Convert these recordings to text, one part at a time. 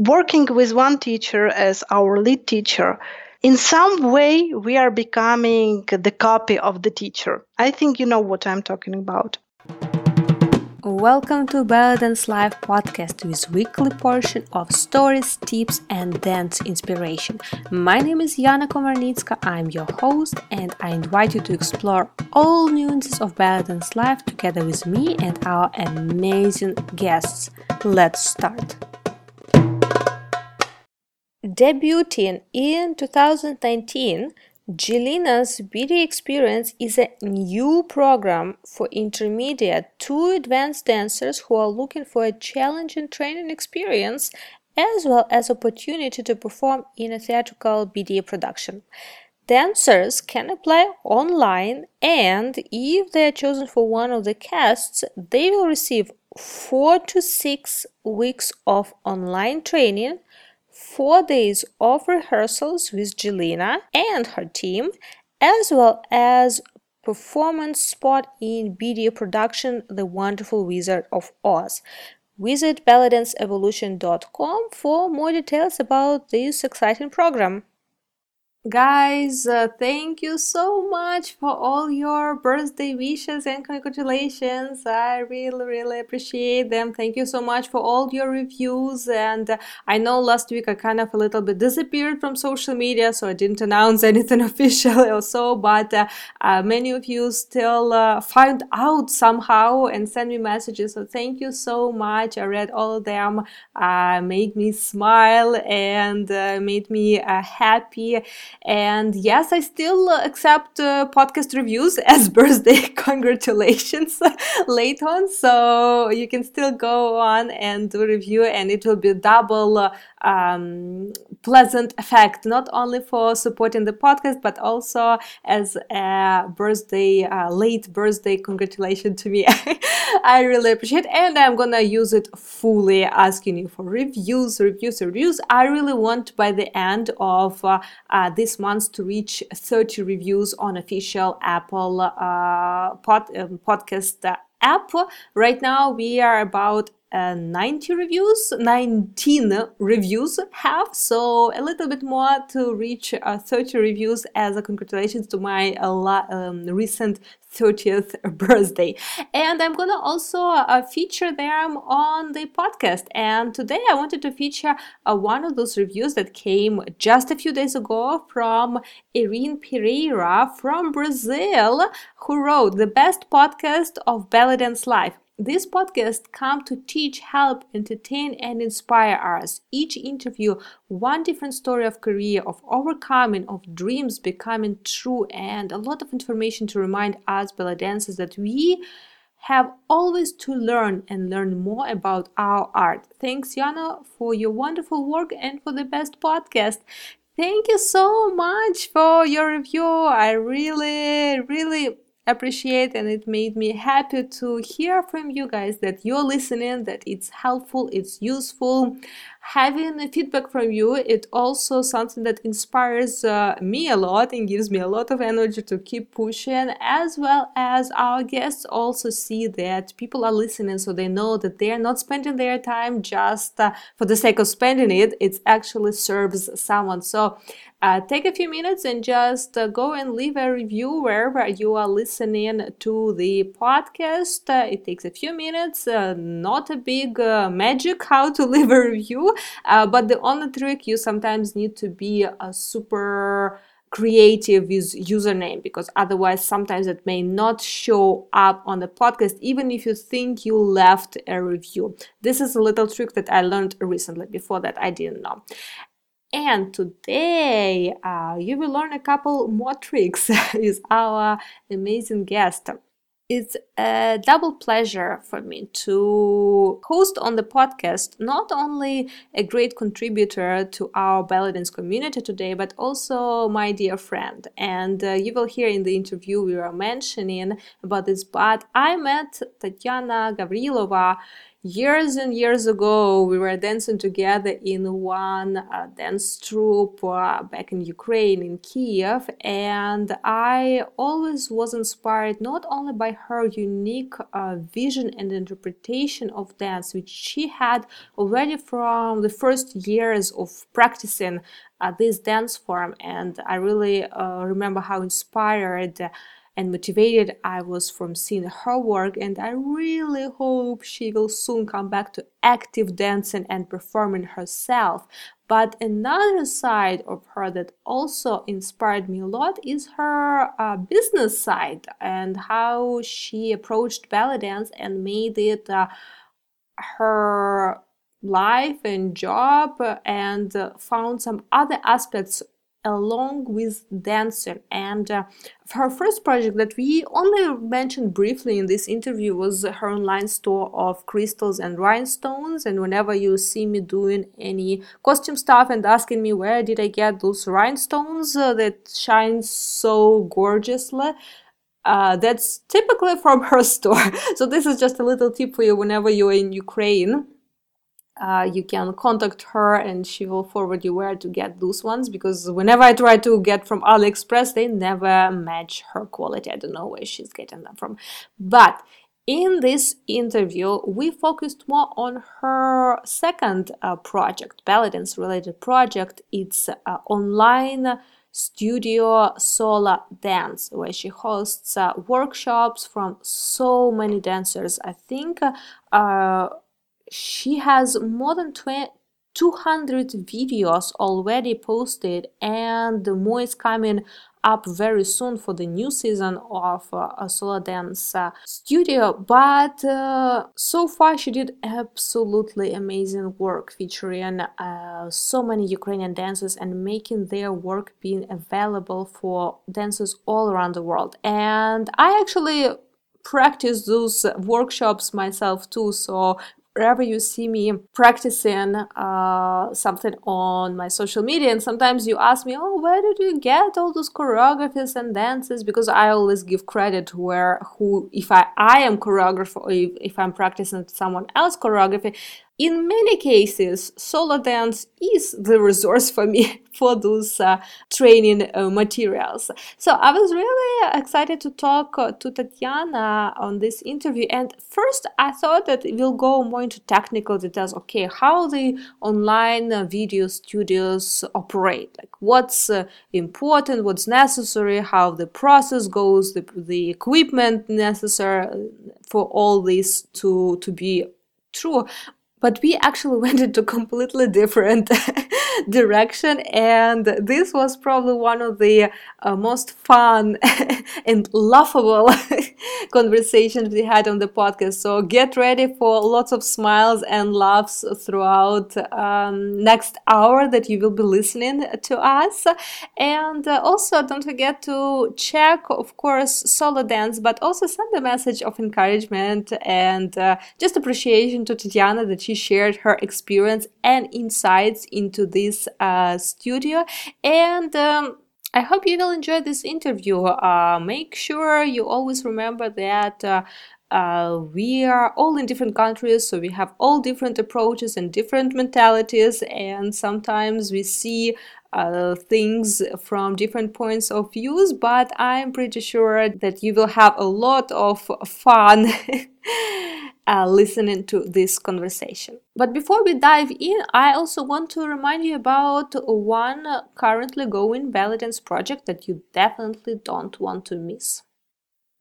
working with one teacher as our lead teacher, in some way we are becoming the copy of the teacher. I think you know what I'm talking about. Welcome to Belly Dance Live podcast with weekly portion of stories, tips and dance inspiration. My name is Yana Komarnitska, I'm your host and I invite you to explore all nuances of Belly Dance Live together with me and our amazing guests. Let's start. Debuting in 2019, Jillina's BD Experience is a new program for intermediate to advanced dancers who are looking for a challenging training experience as well as opportunity to perform in a theatrical BD production. Dancers can apply online and if they are chosen for one of the casts, they will receive 4 to 6 weeks of online training four days of rehearsals with Jillina and her team, as well as performance spot in BD production The Wonderful Wizard of Oz. Visit bellydanceevolution.com for more details about this exciting program. Guys, uh, thank you so much for all your birthday wishes and congratulations. I really, really appreciate them. Thank you so much for all your reviews. And uh, I know last week I kind of a little bit disappeared from social media, so I didn't announce anything officially or so, but uh, uh, many of you still uh, find out somehow and send me messages. So thank you so much. I read all of them, uh, made me smile and made me happy. And yes, I still accept uh, podcast reviews as birthday congratulations late on. So you can still go on and do review, and it will be double uh, um, pleasant effect, not only for supporting the podcast, but also as a birthday, uh, late birthday congratulation to me. I really appreciate and I'm gonna use it fully, asking you for reviews, reviews, reviews. I really want by the end of uh, uh, this month to reach 30 reviews on official Apple uh, pod, um, podcast app. Right now, we are about uh, 90 reviews 19 reviews have. So a little bit more to reach uh, 30 reviews as a congratulations to my uh, um, recent 30th birthday. And i'm gonna also uh, feature them on the podcast. And today i wanted to feature uh, one of those reviews that came just a few days ago from Irene Pereira from Brazil who wrote the best podcast of belly dance life this podcast come to teach, help, entertain, and inspire us. Each interview, one different story of career, of overcoming, of dreams becoming true, and a lot of information to remind us belly dancers that we have always to learn and learn more about our art. Thanks, Yana, for your wonderful work and for the best podcast. Thank you so much for your review. I really, really appreciate and it made me happy to hear from you guys that you're listening that it's helpful it's useful having feedback from you it also something that inspires uh, me a lot and gives me a lot of energy to keep pushing as well as our guests also see that people are listening so they know that they are not spending their time just uh, for the sake of spending it it actually serves someone so uh, take a few minutes and just uh, go and leave a review wherever you are listening to the podcast. Uh, it takes a few minutes, uh, not a big uh, magic how to leave a review, uh, but the only trick you sometimes need to be a super creative with username because otherwise sometimes it may not show up on the podcast even if you think you left a review. This is a little trick that i learned recently. Before that i didn't know. And today uh, you will learn a couple more tricks. With our amazing guest. It's a double pleasure for me to host on the podcast not only a great contributor to our belly dance community today, but also my dear friend. And uh, you will hear in the interview we were mentioning about this, but I met Tatiana Gavrilova years and years ago, we were dancing together in one uh, dance troupe uh, back in Ukraine, in Kiev, and I always was inspired not only by her unique uh, vision and interpretation of dance, which she had already from the first years of practicing uh, this dance form, and I really uh, remember how inspired and motivated I was from seeing her work, and I really hope she will soon come back to active dancing and performing herself. But another side of her that also inspired me a lot is her uh, business side and how she approached belly dance and made it uh, her life and job and uh, found some other aspects along with dancing and uh, her first project that we only mentioned briefly in this interview was her online store of crystals and rhinestones. And whenever you see me doing any costume stuff and asking me where did i get those rhinestones uh, that shine so gorgeously? Uh, that's typically from her store. So this is just a little tip for you whenever you're in ukraine uh, you can contact her and she will forward you where to get those ones because whenever I try to get from AliExpress, they never match her quality. I don't know where she's getting them from. But in this interview, we focused more on her second uh, project, dance related project. It's uh, online studio Sola Dance, where she hosts uh, workshops from so many dancers. I think uh, she has more than 200 videos already posted and more is coming up very soon for the new season of uh, Sola Dance uh, Studio. But uh, so far, she did absolutely amazing work featuring uh, so many Ukrainian dancers and making their work being available for dancers all around the world. And I actually practice those workshops myself too so wherever you see me practicing uh, something on my social media and sometimes you ask me oh where did you get all those choreographies and dances? Because i always give credit where who if i i am choreographer or if, if i'm practicing someone else choreography in many cases, Sola Dance is the resource for me for those uh, training uh, materials. So I was really excited to talk uh, to Tatiana on this interview. And first, I thought that we'll go more into technical details. Okay, how the online uh, video studios operate, like what's uh, important, what's necessary, how the process goes, the, the equipment necessary for all this to to be true but we actually went into completely different direction and this was probably one of the uh, most fun and laughable conversations we had on the podcast. So get ready for lots of smiles and laughs throughout um, next hour that you will be listening to us. And uh, also don't forget to check of course solo Dance but also send a message of encouragement and uh, just appreciation to Tatiana that she shared her experience and insights into this uh, studio and um, I hope you will enjoy this interview. Uh, make sure you always remember that uh, uh, we are all in different countries, so we have all different approaches and different mentalities, and sometimes we see uh, things from different points of views. But I'm pretty sure that you will have a lot of fun uh, listening to this conversation. But before we dive in, I also want to remind you about one currently going Belly Dance project that you definitely don't want to miss.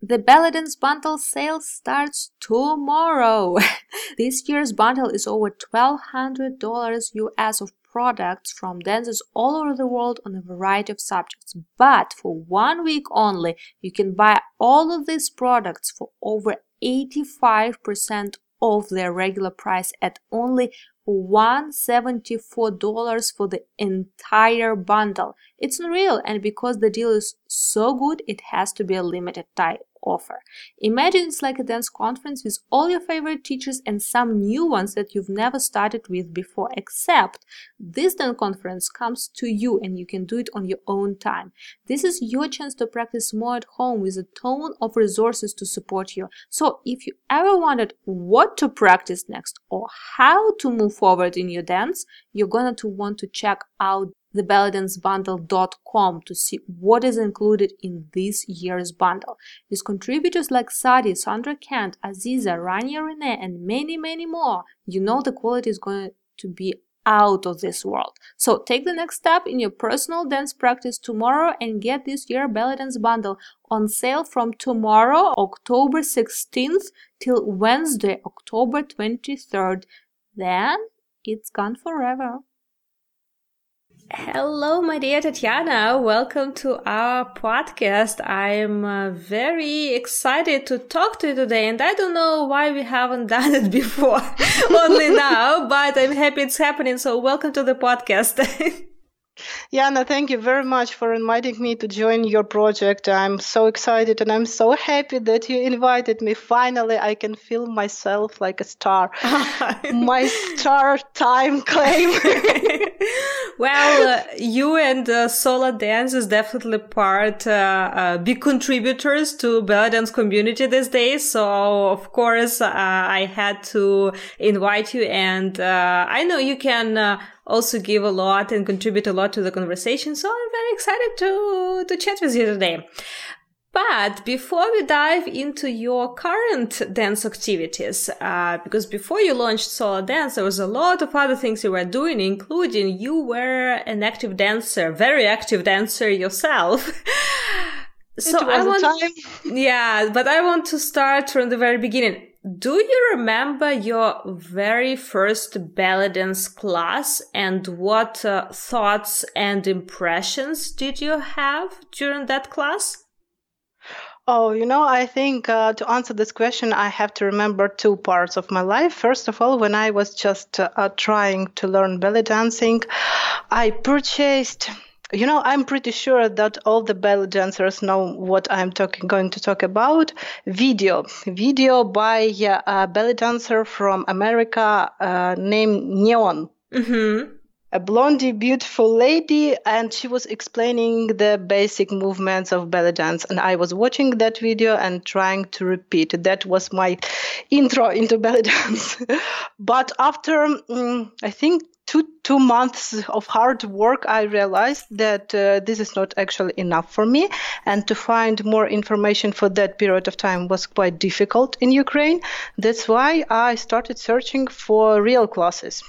The Belly Dance bundle sale starts tomorrow. this year's bundle is over $1,200 US of products from dancers all over the world on a variety of subjects. But for one week only, you can buy all of these products for over 85% of their regular price at only $174 for the entire bundle. It's unreal, and because the deal is so good, it has to be a limited time offer. Imagine it's like a dance conference with all your favorite teachers and some new ones that you've never started with before, except this dance conference comes to you and you can do it on your own time. This is your chance to practice more at home with a ton of resources to support you. So if you ever wondered what to practice next or how to move forward in your dance, you're going to want to check out thebellydancebundle.com to see what is included in this year's bundle. With contributors like Sadie, Sandra Kent, Aziza, Rania Renee, and many, many more, you know the quality is going to be out of this world. So take the next step in your personal dance practice tomorrow and get this year Belly Dance Bundle on sale from tomorrow, October 16th, till Wednesday, October 23rd. Then it's gone forever. Hello, my dear Tatiana. Welcome to our podcast. I'm uh, very excited to talk to you today, and I don't know why we haven't done it before, only now, but I'm happy it's happening. So, welcome to the podcast. Yana, thank you very much for inviting me to join your project. I'm so excited and I'm so happy that you invited me. Finally, I can feel myself like a star. My star time claim. well, uh, you and uh, Solar Dance is definitely part, uh, uh, big contributors to belly dance community these days. So, of course, uh, I had to invite you and uh, I know you can also give a lot and contribute a lot to the conversation. So I'm very excited to, to chat with you today. But before we dive into your current dance activities, uh, because before you launched Solar Dance, there was a lot of other things you were doing, including you were an active dancer, very active dancer yourself. so I want, yeah, but I want to start from the very beginning do you remember your very first belly dance class and what uh, thoughts and impressions did you have during that class? Oh, you know, I think uh, to answer this question, I have to remember two parts of my life. First of all, when I was just uh, trying to learn belly dancing, I purchased you know, I'm pretty sure that all the belly dancers know what I'm talking, going to talk about. Video, video by uh, a belly dancer from America uh, named Neon. Mm-hmm. A blondie, beautiful lady, and she was explaining the basic movements of belly dance. And I was watching that video and trying to repeat. That was my intro into belly dance. but after, um, I think, two two months of hard work, I realized that uh, this is not actually enough for me, and to find more information for that period of time was quite difficult in Ukraine. That's why I started searching for real classes,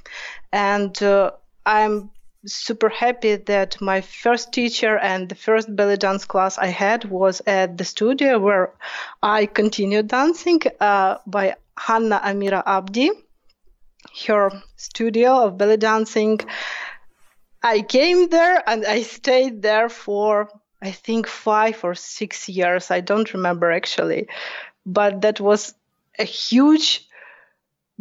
and uh, I'm super happy that my first teacher and the first belly dance class I had was at the studio where I continued dancing uh, by Hanna Amira Abdi her studio of belly dancing. I came there and I stayed there for I think five or six years. I don't remember actually, but that was a huge,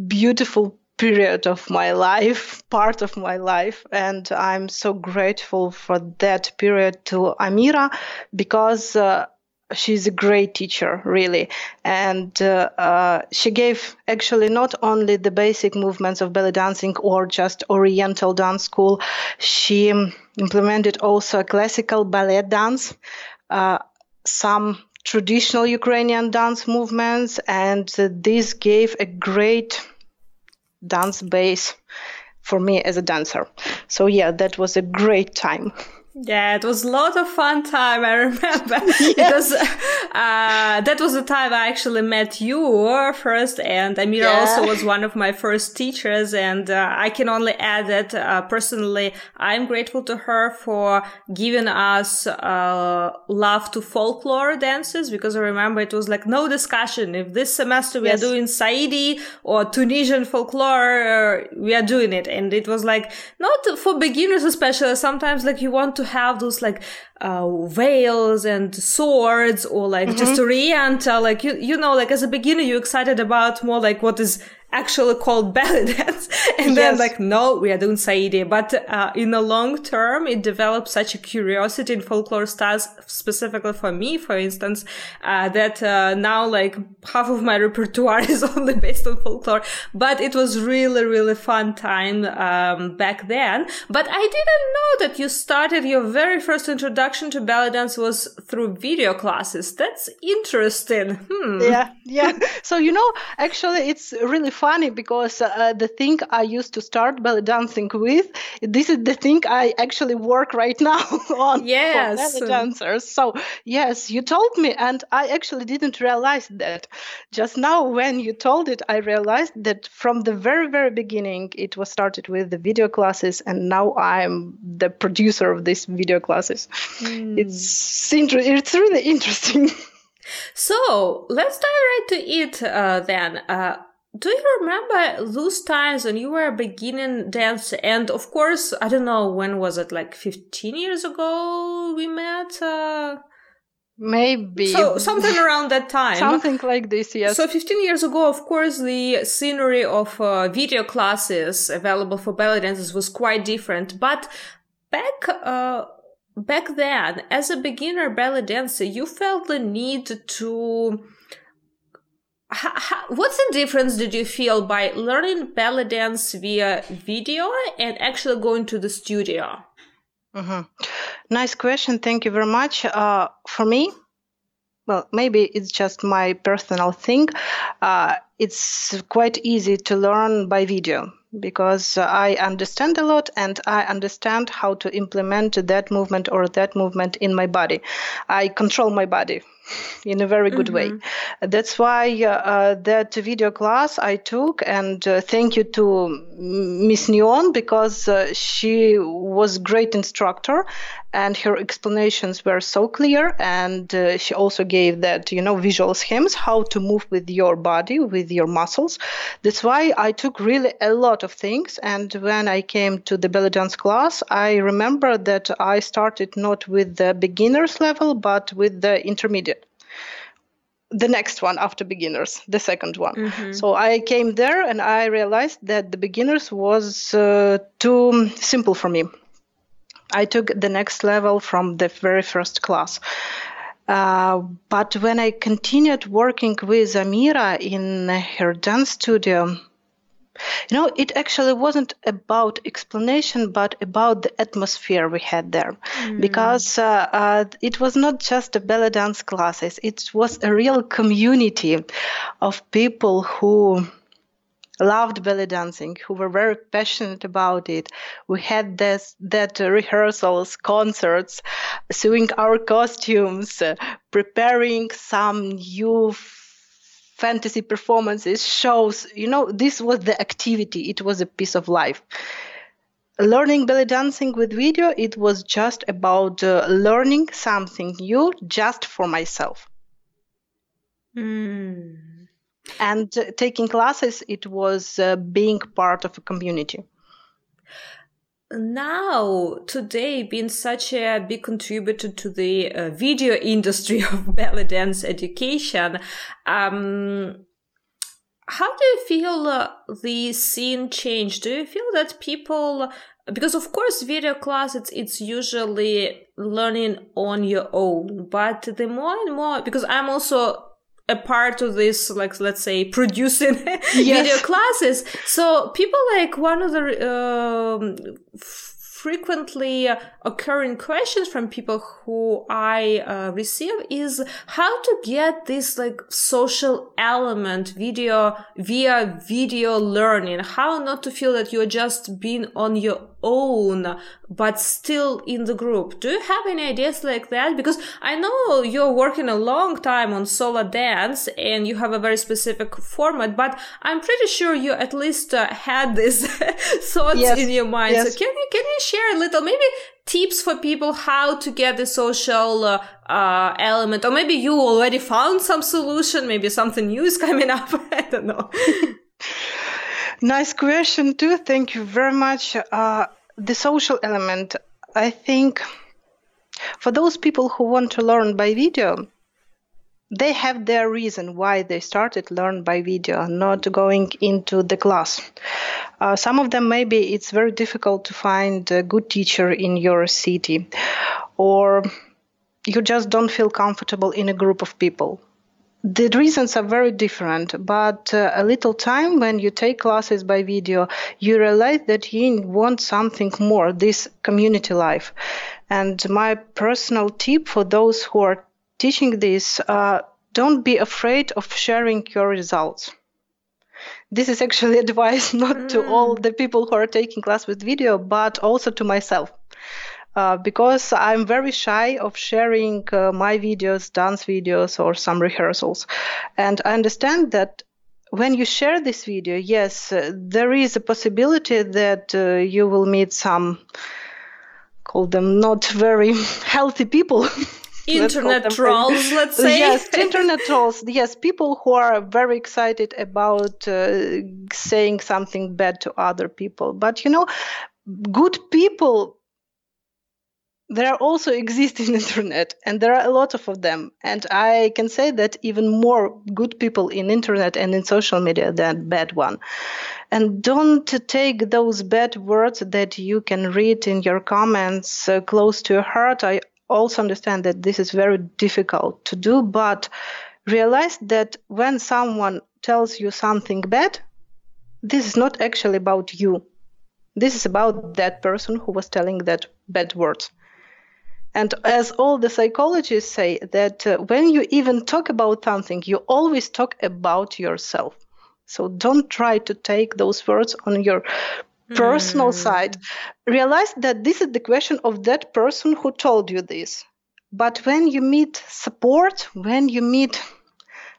beautiful period of my life, part of my life, and I'm so grateful for that period to Amira because. Uh, she's a great teacher, really. And uh, uh, she gave actually not only the basic movements of belly dancing or just Oriental dance school, she implemented also a classical ballet dance, uh, some traditional Ukrainian dance movements, and this gave a great dance base for me as a dancer. So, yeah, that was a great time. Yeah, it was a lot of fun time. I remember yes. because uh, that was the time I actually met you first, and Amira yeah. also was one of my first teachers. And uh, I can only add that uh, personally, I'm grateful to her for giving us uh, love to folklore dances because I remember it was like no discussion. If this semester we yes. are doing Saidi or Tunisian folklore, we are doing it, and it was like not for beginners especially. Sometimes like you want to have those like uh, veils and swords or like mm-hmm. just oriental like you you know like as a beginner you're excited about more like what is actually called belly dance. And yes. then like, no, we are doing Saidi. But uh, in the long term, it developed such a curiosity in folklore styles, specifically for me, for instance, uh, that uh, now like half of my repertoire is only based on folklore. But it was really, really fun time um, back then. But I didn't know that you started your very first introduction to belly dance was through video classes. That's interesting. Hmm. Yeah, yeah. So, you know, actually, it's really funny because uh, the thing I used to start belly dancing with, this is the thing I actually work right now on yes. for belly dancers. So yes, you told me, and I actually didn't realize that. Just now, when you told it, I realized that from the very very beginning, it was started with the video classes, and now I'm the producer of these video classes. Mm. It's inter- it's really interesting. So let's dive right to it uh, then. Uh, do you remember those times when you were beginning dance? And of course, I don't know when was it, like 15 years ago we met? Uh, Maybe. So something around that time. Something like this, yes. So 15 years ago, of course, the scenery of uh, video classes available for belly dancers was quite different. But back, uh, back then, as a beginner belly dancer, you felt the need to how, how, what's the difference did you feel by learning belly dance via video and actually going to the studio? Mm-hmm. Nice question. Thank you very much. Uh, for me, well, maybe it's just my personal thing. Uh, it's quite easy to learn by video because I understand a lot and I understand how to implement that movement or that movement in my body. I control my body in a very good mm-hmm. way. That's why uh, that video class I took, and uh, thank you to Miss Neon because uh, she was great instructor, and her explanations were so clear, and uh, she also gave that you know visual schemes how to move with your body, with your muscles. That's why I took really a lot of things, and when I came to the belly dance class, I remember that I started not with the beginners level, but with the intermediate. The next one after beginners the second one. Mm-hmm. so i came there and i realized that the beginners was uh, too simple for me. I took the next level from the very first class. Uh, but when i continued working with amira in her dance studio you know, it actually wasn't about explanation, but about the atmosphere we had there. Mm. Because uh, uh, it was not just the belly dance classes, it was a real community of people who loved belly dancing, who were very passionate about it. We had this that uh, rehearsals, concerts, sewing our costumes, uh, preparing some new fantasy performances, shows. You know, this was the activity, it was a piece of life. Learning belly dancing with video, it was just about uh, learning something new just for myself. Mm. And uh, taking classes, it was uh, being part of a community now today being such a big contributor to the uh, video industry of belly dance education um, how do you feel uh, the scene changed? Do you feel that people because of course video class it's, it's usually learning on your own but the more and more because i'm also a part of this like let's say producing yes. video classes so people like one of the um, frequently occurring questions from people who I uh, receive is how to get this like social element video via video learning, how not to feel that you're just being on your own, but still in the group. Do you have any ideas like that? Because I know you're working a long time on solo dance and you have a very specific format, but I'm pretty sure you at least uh, had this thoughts yes. in your mind. Yes. So can you, can you share a little, maybe tips for people how to get the social uh, uh, element, or maybe you already found some solution, maybe something new is coming up. I don't know. Nice question, too. Thank you very much. Uh, the social element, I think, for those people who want to learn by video, they have their reason why they started learn by video not going into the class. Uh, some of them maybe it's very difficult to find a good teacher in your city or you just don't feel comfortable in a group of people. The reasons are very different but uh, a little time when you take classes by video you realize that you want something more this community life. And my personal tip for those who are teaching this, uh, don't be afraid of sharing your results. This is actually advice not mm. to all the people who are taking class with video, but also to myself. Uh, because I'm very shy of sharing uh, my videos, dance videos, or some rehearsals. And I understand that when you share this video, yes, uh, there is a possibility that uh, you will meet some, call them not very healthy people. internet trolls let's say. yes internet trolls. Yes people who are very excited about uh, saying something bad to other people. But you know good people there also exist in internet and there are a lot of them. And i can say that even more good people in internet and in social media than bad one. And don't take those bad words that you can read in your comments uh, close to your heart. I also understand that this is very difficult to do, but realize that when someone tells you something bad, this is not actually about you. This is about that person who was telling that bad words. And as all the psychologists say, that uh, when you even talk about something, you always talk about yourself. So don't try to take those words on your personal mm. side, realize that this is the question of that person who told you this. But when you meet support, when you meet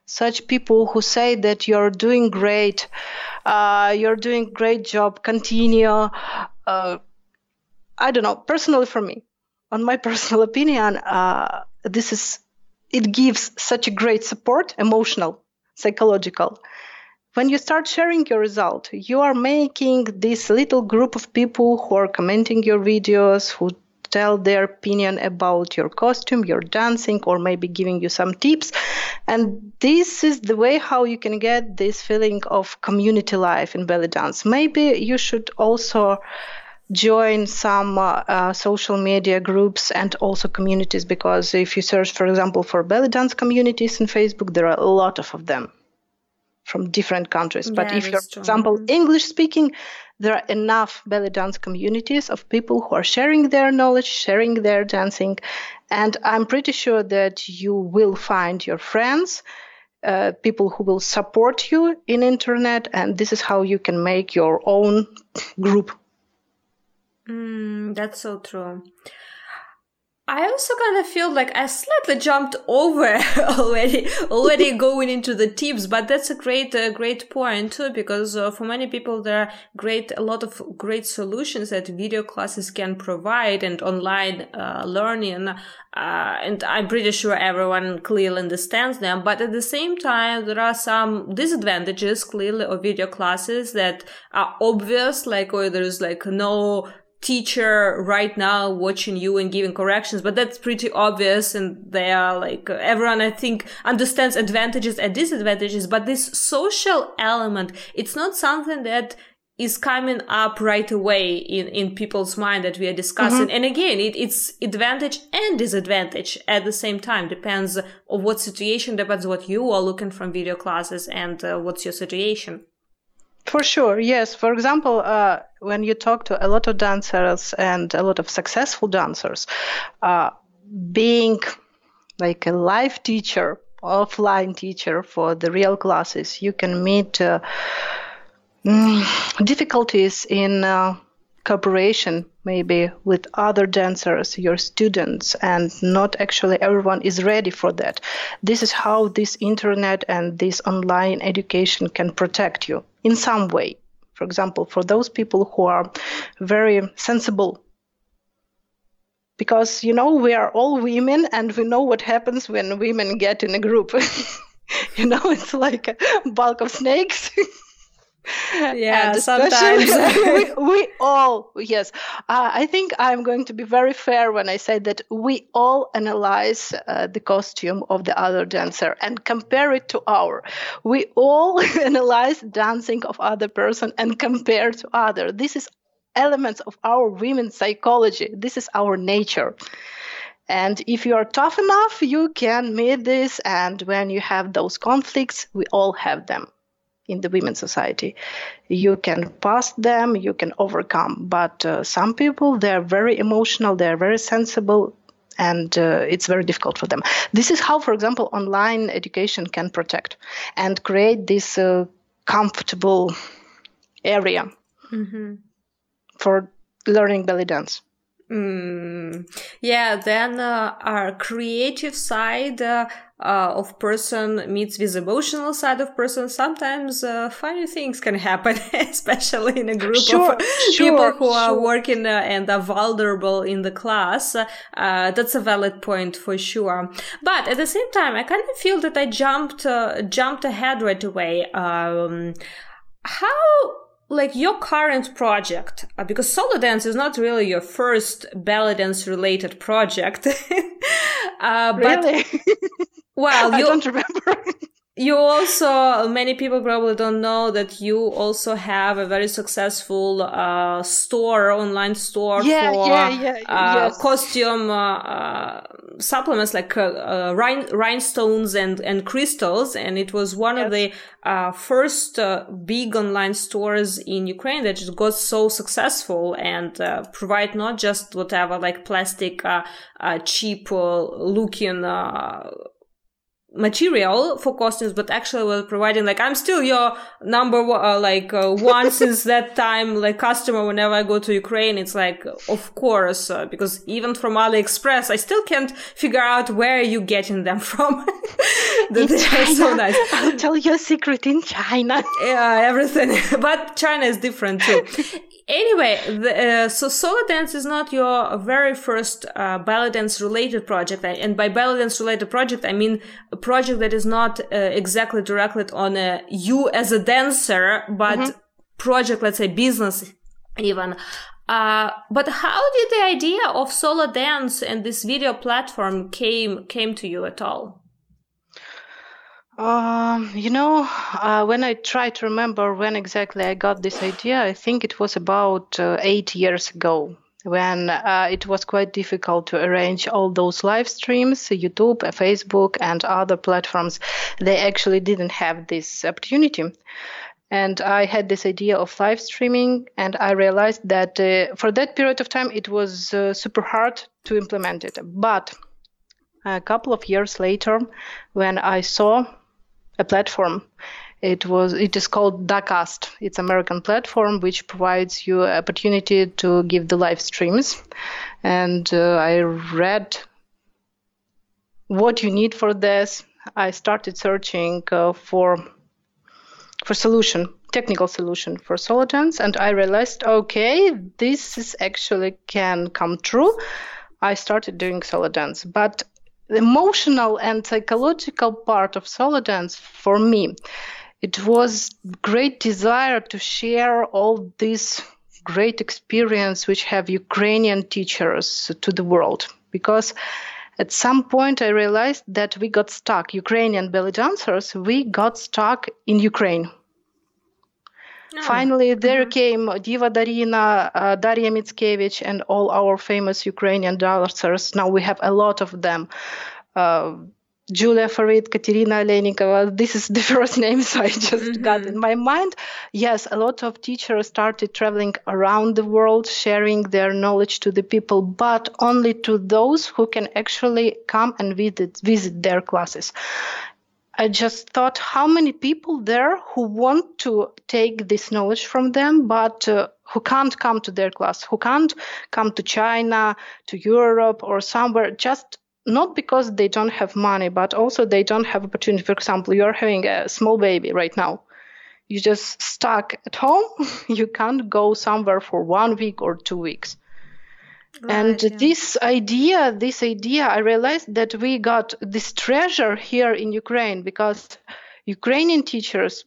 such people who say that you're doing great, uh, you're doing great job, continue. Uh, I don't know. Personally, for me, on my personal opinion, uh, this is it gives such a great support, emotional, psychological, when you start sharing your result, you are making this little group of people who are commenting your videos, who tell their opinion about your costume, your dancing, or maybe giving you some tips. And this is the way how you can get this feeling of community life in belly dance. Maybe you should also join some uh, uh, social media groups and also communities because if you search, for example, for belly dance communities in Facebook, there are a lot of them from different countries. Yeah, but if you're, for example, mm-hmm. English speaking, there are enough belly dance communities of people who are sharing their knowledge, sharing their dancing. And I'm pretty sure that you will find your friends, uh, people who will support you in internet. And this is how you can make your own group. Mm, that's so true. I also kind of feel like I slightly jumped over already, already going into the tips, but that's a great, uh, great point too, because uh, for many people there are great, a lot of great solutions that video classes can provide and online uh, learning. Uh, and I'm pretty sure everyone clearly understands them. But at the same time, there are some disadvantages clearly of video classes that are obvious, like, or there's like no teacher right now watching you and giving corrections, but that's pretty obvious. And they are like, everyone, I think, understands advantages and disadvantages, but this social element, it's not something that is coming up right away in, in people's mind that we are discussing. Mm-hmm. And again, it, it's advantage and disadvantage at the same time. Depends on what situation, depends what you are looking from video classes and uh, what's your situation. For sure, yes. For example, uh, when you talk to a lot of dancers and a lot of successful dancers, uh, being like a live teacher, offline teacher for the real classes, you can meet uh, mm, difficulties in uh, cooperation maybe with other dancers your students and not actually everyone is ready for that this is how this internet and this online education can protect you in some way. For example for those people who are very sensible. Because you know we are all women and we know what happens when women get in a group. You know it's like a bulk of snakes yeah sometimes. we, we, all yes uh, i think i'm going to be very fair when i say that we all analyze uh, the costume of the other dancer and compare it to our. We all analyze dancing of other person and compare to other. This is elements of our women's psychology. This is our nature. And if you are tough enough you can meet this. And when you have those conflicts we all have them in the women's society. You can pass them, you can overcome. But uh, some people, they're very emotional, they're very sensible, and uh, it's very difficult for them. This is how, for example, online education can protect and create this uh, comfortable area mm-hmm. for learning belly dance. Mm, yeah, then uh, our creative side uh, uh, of person meets with emotional side of person. Sometimes uh, funny things can happen, especially in a group sure, of sure, people who sure. are working uh, and are vulnerable in the class. Uh, that's a valid point for sure. But at the same time, I kind of feel that I jumped jumped ahead right away. Um, how like your current project, uh, because solo dance is not really your first belly dance related project. uh, but, really? well, you, I don't remember. you also many people probably don't know that you also have a very successful uh, store online store yeah, for yeah, yeah, uh, yes. costume uh, uh supplements like uh, uh, rhin- rhinestones and and crystals and it was one yes. of the first big online stores in Ukraine that just got so successful and provide not just whatever like plastic uh uh cheap looking material for costumes, but actually we're providing like I'm still your number one, uh, like uh, one since that time, like customer. Whenever I go to Ukraine, it's like of course uh, because even from AliExpress, I still can't figure out where you're getting them from. that so nice. I'll tell you a secret in China. Yeah, everything, but China is different too anyway, the, uh, so solo dance is not your very first uh, belly dance related project, and by belly dance related project, I mean project that is not uh, exactly directed on uh, you as a dancer, but mm-hmm. project, let's say, business even. Uh, but how did the idea of solo dance and this video platform came came to you at all? Um, you know, uh, when I try to remember when exactly I got this idea, I think it was about uh, eight years ago when uh, it was quite difficult to arrange all those live streams, YouTube, Facebook, and other platforms. They actually didn't have this opportunity. And I had this idea of live streaming, and I realized that uh, for that period of time, it was uh, super hard to implement it. But a couple of years later, when I saw a platform. It was it is called Dacast. It's American platform which provides you opportunity to give the live streams. And uh, I read what you need for this. I started searching uh, for for solution, technical solution for dance, and I realized, okay, this is actually can come true. I started doing dance, but the emotional and psychological part of dance for me it was great desire to share all this great experience which have ukrainian teachers to the world because at some point i realized that we got stuck ukrainian belly dancers we got stuck in ukraine Oh. Finally, there mm-hmm. came Diva Darina, uh, Daria Mitskevich, and all our famous Ukrainian dancers. Now we have a lot of them. Uh, Julia Farid, Katerina Alenikova. This is the first names I just mm-hmm. got in my mind. Yes, a lot of teachers started traveling around the world, sharing their knowledge to the people, but only to those who can actually come and visit visit their classes. I just thought how many people there who want to take this knowledge from them, but uh, who can't come to their class, who can't come to China, to Europe, or somewhere, just not because they don't have money, but also they don't have opportunity. For example, you're having a small baby right now. You just stuck at home. You can't go somewhere for one week or two weeks. Right, and yeah. this idea, this idea, I realized that we got this treasure here in Ukraine because Ukrainian teachers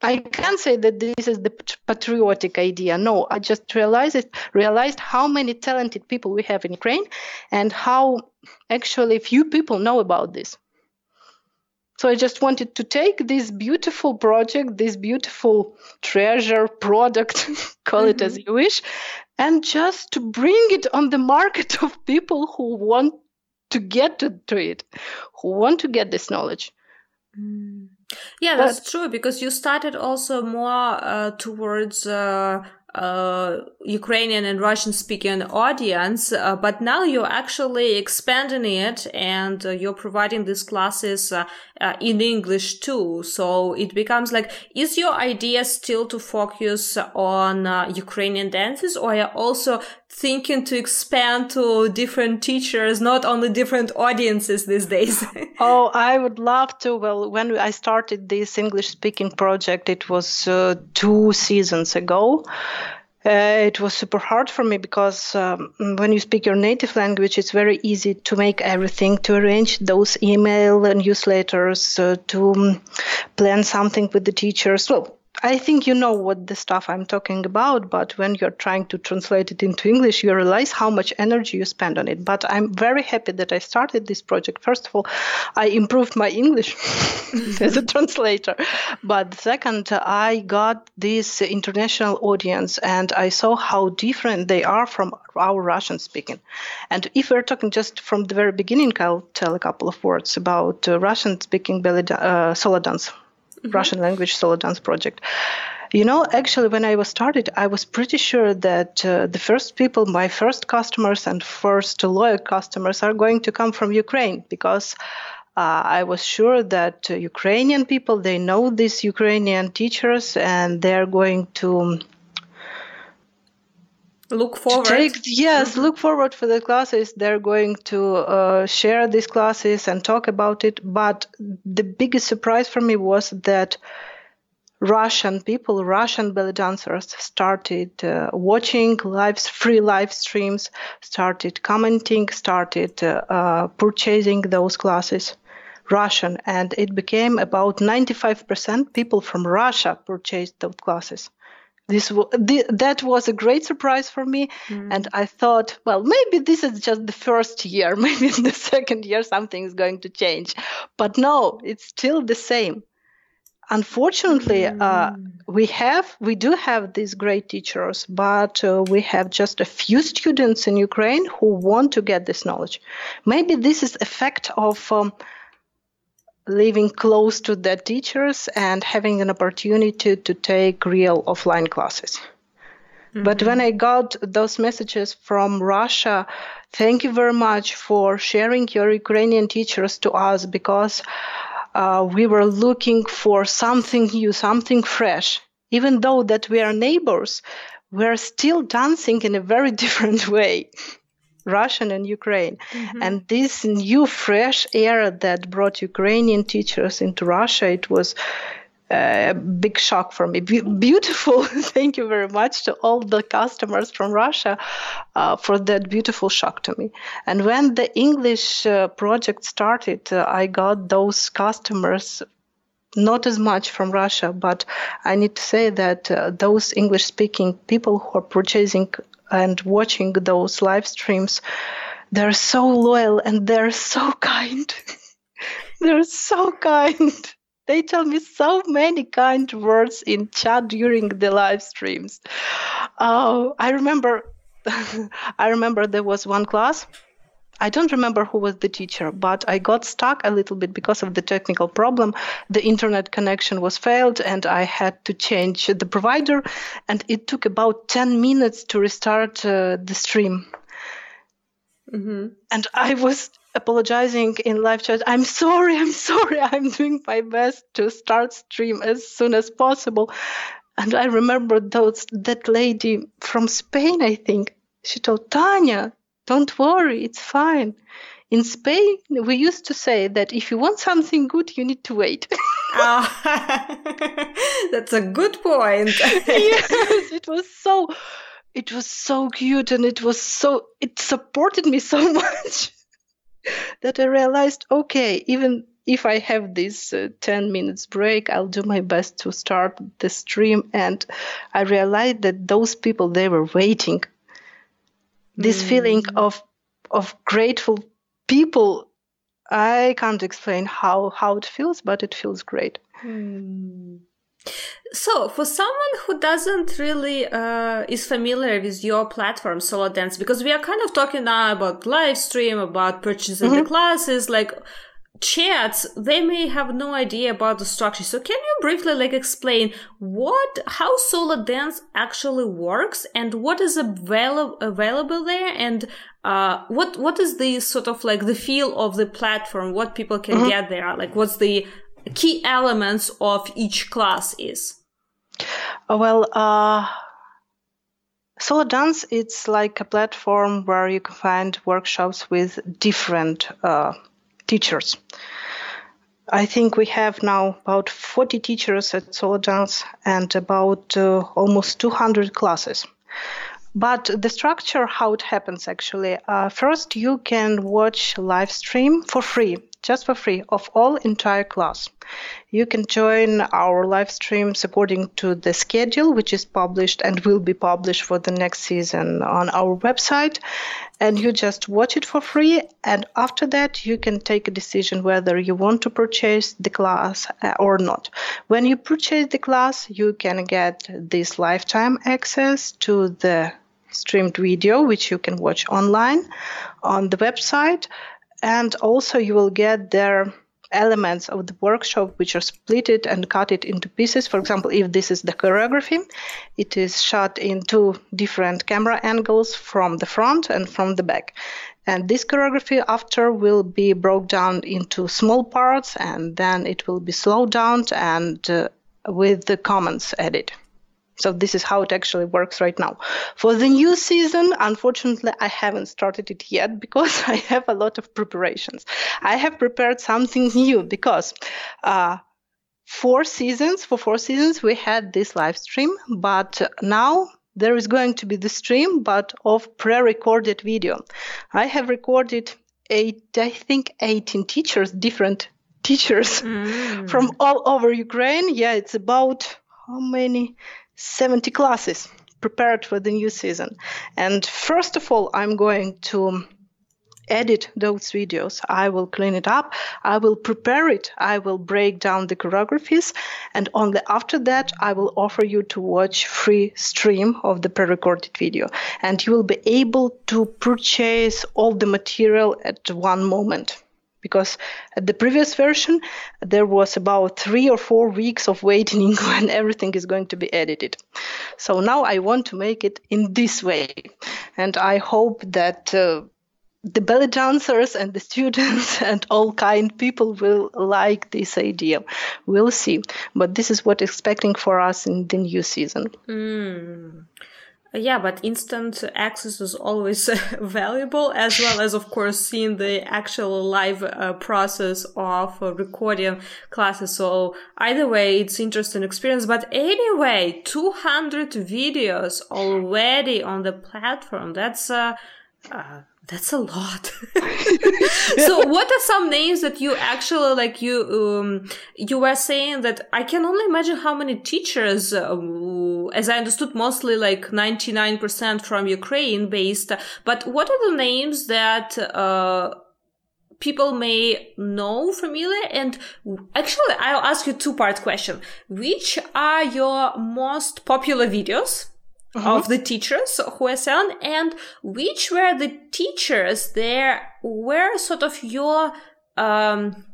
I can't say that this is the patriotic idea. No, I just realized it, realized how many talented people we have in Ukraine, and how actually few people know about this. So I just wanted to take this beautiful project, this beautiful treasure product, call mm-hmm. it as mm-hmm. you wish, and just to bring it on the market of people who want to get to, to it, who want to get this knowledge. Mm. Yeah, that's true because you started also more uh, towards uh, uh, Ukrainian and Russian speaking audience, uh, but now you're actually expanding it and uh, you're providing these classes uh, uh, in English too. So it becomes like, is your idea still to focus on uh, Ukrainian dances or are also thinking to expand to different teachers, not only different audiences these days? oh, I would love to. Well, when I started this English speaking project, it was two seasons ago. Uh, it was super hard for me because um, when you speak your native language, it's very easy to make everything, to arrange those email newsletters, uh, to um, plan something with the teachers. Well, I think you know what the stuff I'm talking about, but when you're trying to translate it into English, you realize how much energy you spend on it. But I'm very happy that I started this project. First of all, I improved my English as a translator. But second, I got this international audience and I saw how different they are from our Russian speaking. And if we're talking just from the very beginning, I'll tell a couple of words about uh, Russian speaking belly uh, solo dance mm-hmm. Russian language solo dance project. You know, actually, when I was started, I was pretty sure that uh, the first people, my first customers and first loyal customers, are going to come from Ukraine because uh, I was sure that uh, Ukrainian people they know these Ukrainian teachers and they're going to look forward. take, yes mm-hmm. look forward for the classes. They're going to uh, share these classes and talk about it. But the biggest surprise for me was that russian people russian belly dancers started uh, watching live free live streams started commenting started uh, uh purchasing those classes russian. And it became about 95% people from russia purchased those classes this the, that was a great surprise for me mm. and i thought well maybe this is just the first year maybe in the second year something is going to change but no it's still the same unfortunately mm. uh, we have we do have these great teachers but uh, we have just a few students in ukraine who want to get this knowledge maybe this is effect of um, living close to the teachers and having an opportunity to take real offline classes. Mm-hmm. But when I got those messages from Russia, thank you very much for sharing your Ukrainian teachers to us because uh, we were looking for something new, something fresh. Even though that we are neighbors, we're still dancing in a very different way. Russian and Ukraine. Mm-hmm. And this new fresh era that brought Ukrainian teachers into Russia, it was a big shock for me. Be- beautiful. Thank you very much to all the customers from Russia uh, for that beautiful shock to me. And when the English uh, project started, uh, I got those customers not as much from Russia, but I need to say that uh, those English speaking people who are purchasing and watching those live streams, they're so loyal and they're so kind. they're so kind. They tell me so many kind words in chat during the live streams. Oh, I remember I remember there was one class I don't remember who was the teacher, but I got stuck a little bit because of the technical problem. The internet connection was failed and I had to change the provider and it took about 10 minutes to restart uh, the stream. Mm-hmm. And I was apologizing in live chat. I'm sorry, I'm sorry. I'm doing my best to start stream as soon as possible. And I remember those that lady from Spain, I think. She told Tanya, don't worry, it's fine. In Spain, we used to say that if you want something good, you need to wait. oh, that's a good point. yes, it was so, it was so cute, and it was so, it supported me so much that I realized, okay, even if I have this uh, 10 minutes break, I'll do my best to start the stream. And I realized that those people, they were waiting. This mm. feeling of, of grateful people, I can't explain how, how it feels, but it feels great. Mm. So, for someone who doesn't really uh, is familiar with your platform, Solo Dance, because we are kind of talking now about live stream, about purchasing mm-hmm. the classes, like chats, they may have no idea about the structure. So, can you briefly like explain what how Solo Dance actually works and what is available available there, and uh, what what is the sort of like the feel of the platform? What people can mm-hmm. get there? Like, what's the key elements of each class is? Well, uh, Solo Dance it's like a platform where you can find workshops with different uh, teachers. I think we have now about 40 teachers at Solo Dance and about uh, almost 200 classes. But the structure, how it happens actually, uh, first you can watch live stream for free just for free of all entire class. You can join our live streams according to the schedule, which is published and will be published for the next season on our website. And you just watch it for free. And after that, you can take a decision whether you want to purchase the class uh, or not. When you purchase the class, you can get this lifetime access to the streamed video, which you can watch online on the website and also you will get their elements of the workshop which are splitted and cut it into pieces. For example, if this is the choreography, it is shot in two different camera angles from the front and from the back. And this choreography after will be broke down into small parts and then it will be slowed down and uh, with the comments added. So this is how it actually works right now. For the new season, unfortunately, I haven't started it yet because I have a lot of preparations. I have prepared something new because uh, four seasons, for four seasons, we had this live stream, but now there is going to be the stream, but of pre-recorded video. I have recorded eight, I think 18 teachers, different teachers mm. from all over Ukraine. Yeah, it's about how many? 70 classes prepared for the new season. And first of all, I'm going to edit those videos. I will clean it up. I will prepare it. I will break down the choreographies. And only after that, I will offer you to watch free stream of the pre-recorded video. And you will be able to purchase all the material at one moment because at the previous version there was about three or four weeks of waiting when everything is going to be edited. So now i want to make it in this way. And i hope that uh, the belly dancers and the students and all kind people will like this idea. We'll see. But this is what expecting for us in the new season. Mm. Yeah, but instant access is always valuable, as well as, of course, seeing the actual live uh, process of uh, recording classes. So either way, it's interesting experience. But anyway, 200 videos already on the platform. That's uh, uh that's a lot. so what are some names that you actually like you um, you were saying that I can only imagine how many teachers uh, as I understood mostly like 99% from Ukraine based but what are the names that uh, people may know familiar? And actually I'll ask you two part question. Which are your most popular videos mm-hmm. of the teachers who were selling and which were the teachers there were sort of your um,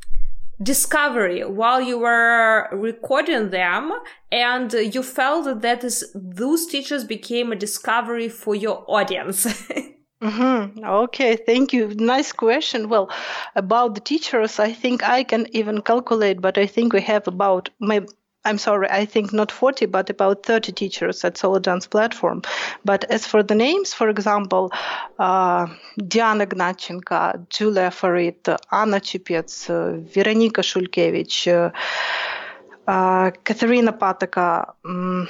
discovery while you were recording them and you felt that is, those teachers became a discovery for your audience Mm-hmm. Okay, thank you. Nice question. Well, about the teachers, I think I can even calculate, but I think we have about maybe I'm sorry, I think not 40, but about 30 teachers at Solo Dance platform. But as for the names, for example, uh, Diana Gnatchenko, Julia Farid, Anna Chipets, uh, Veronika Shulkevich, uh, uh, Katerina Pataka, um,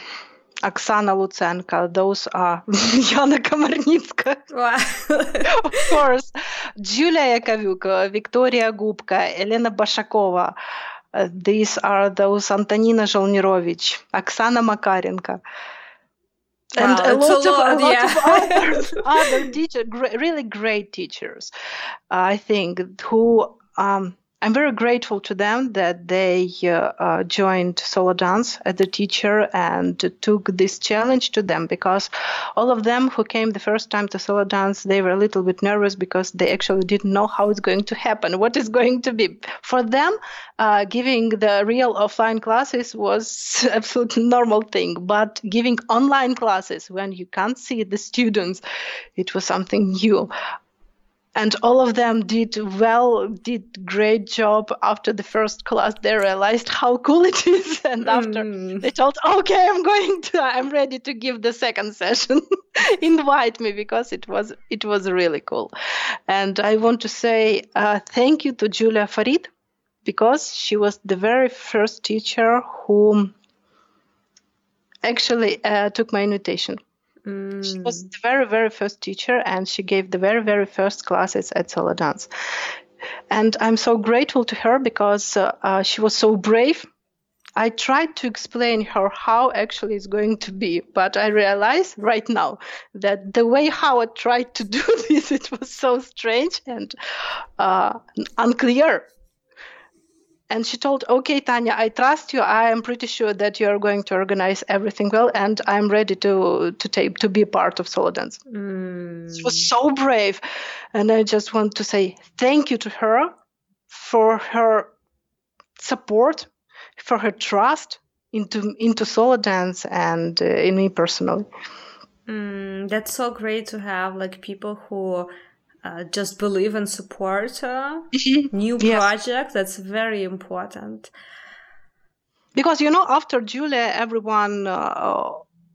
Oksana Lutsenko, those are Yana Komarnitska, of course, Julia Yakovyuk, Victoria Gubka, Elena Bashakova. Uh, these are those Antonina Zholnirovich, Oksana Makarenko. and wow, a lot, a lot, of, a lot yeah. of other, other teachers, really great teachers, I think, who um, I'm very grateful to them that they uh, uh, joined solo dance as a teacher and took this challenge to them because all of them who came the first time to solo dance, they were a little bit nervous because they actually didn't know how it's going to happen, what is going to be. For them, uh, giving the real offline classes was absolutely normal thing, but giving online classes when you can't see the students, it was something new and all of them did well did great job after the first class. They realized how cool it is. And after mm. they told okay i'm going to i'm ready to give the second session invite me because it was it was really cool. And i want to say uh, thank you to julia farid because she was the very first teacher who actually uh, took my invitation Mm. She was the very, very first teacher, and she gave the very, very first classes at Solo Dance. And I'm so grateful to her because uh, uh, she was so brave. I tried to explain her how actually it's going to be, but I realize right now that the way how I tried to do this, it was so strange and uh, unclear and she told, "Okay, Tanya, I trust you. I am pretty sure that you are going to organize everything well, and I'm ready to to take to be a part of solo dance." Mm. She was so brave, and I just want to say thank you to her for her support, for her trust into into solo dance and uh, in me personally. Mm, that's so great to have like people who uh, just believe and support uh, mm-hmm. new yes. project. That's very important. Because you know, after Julia, everyone. Uh,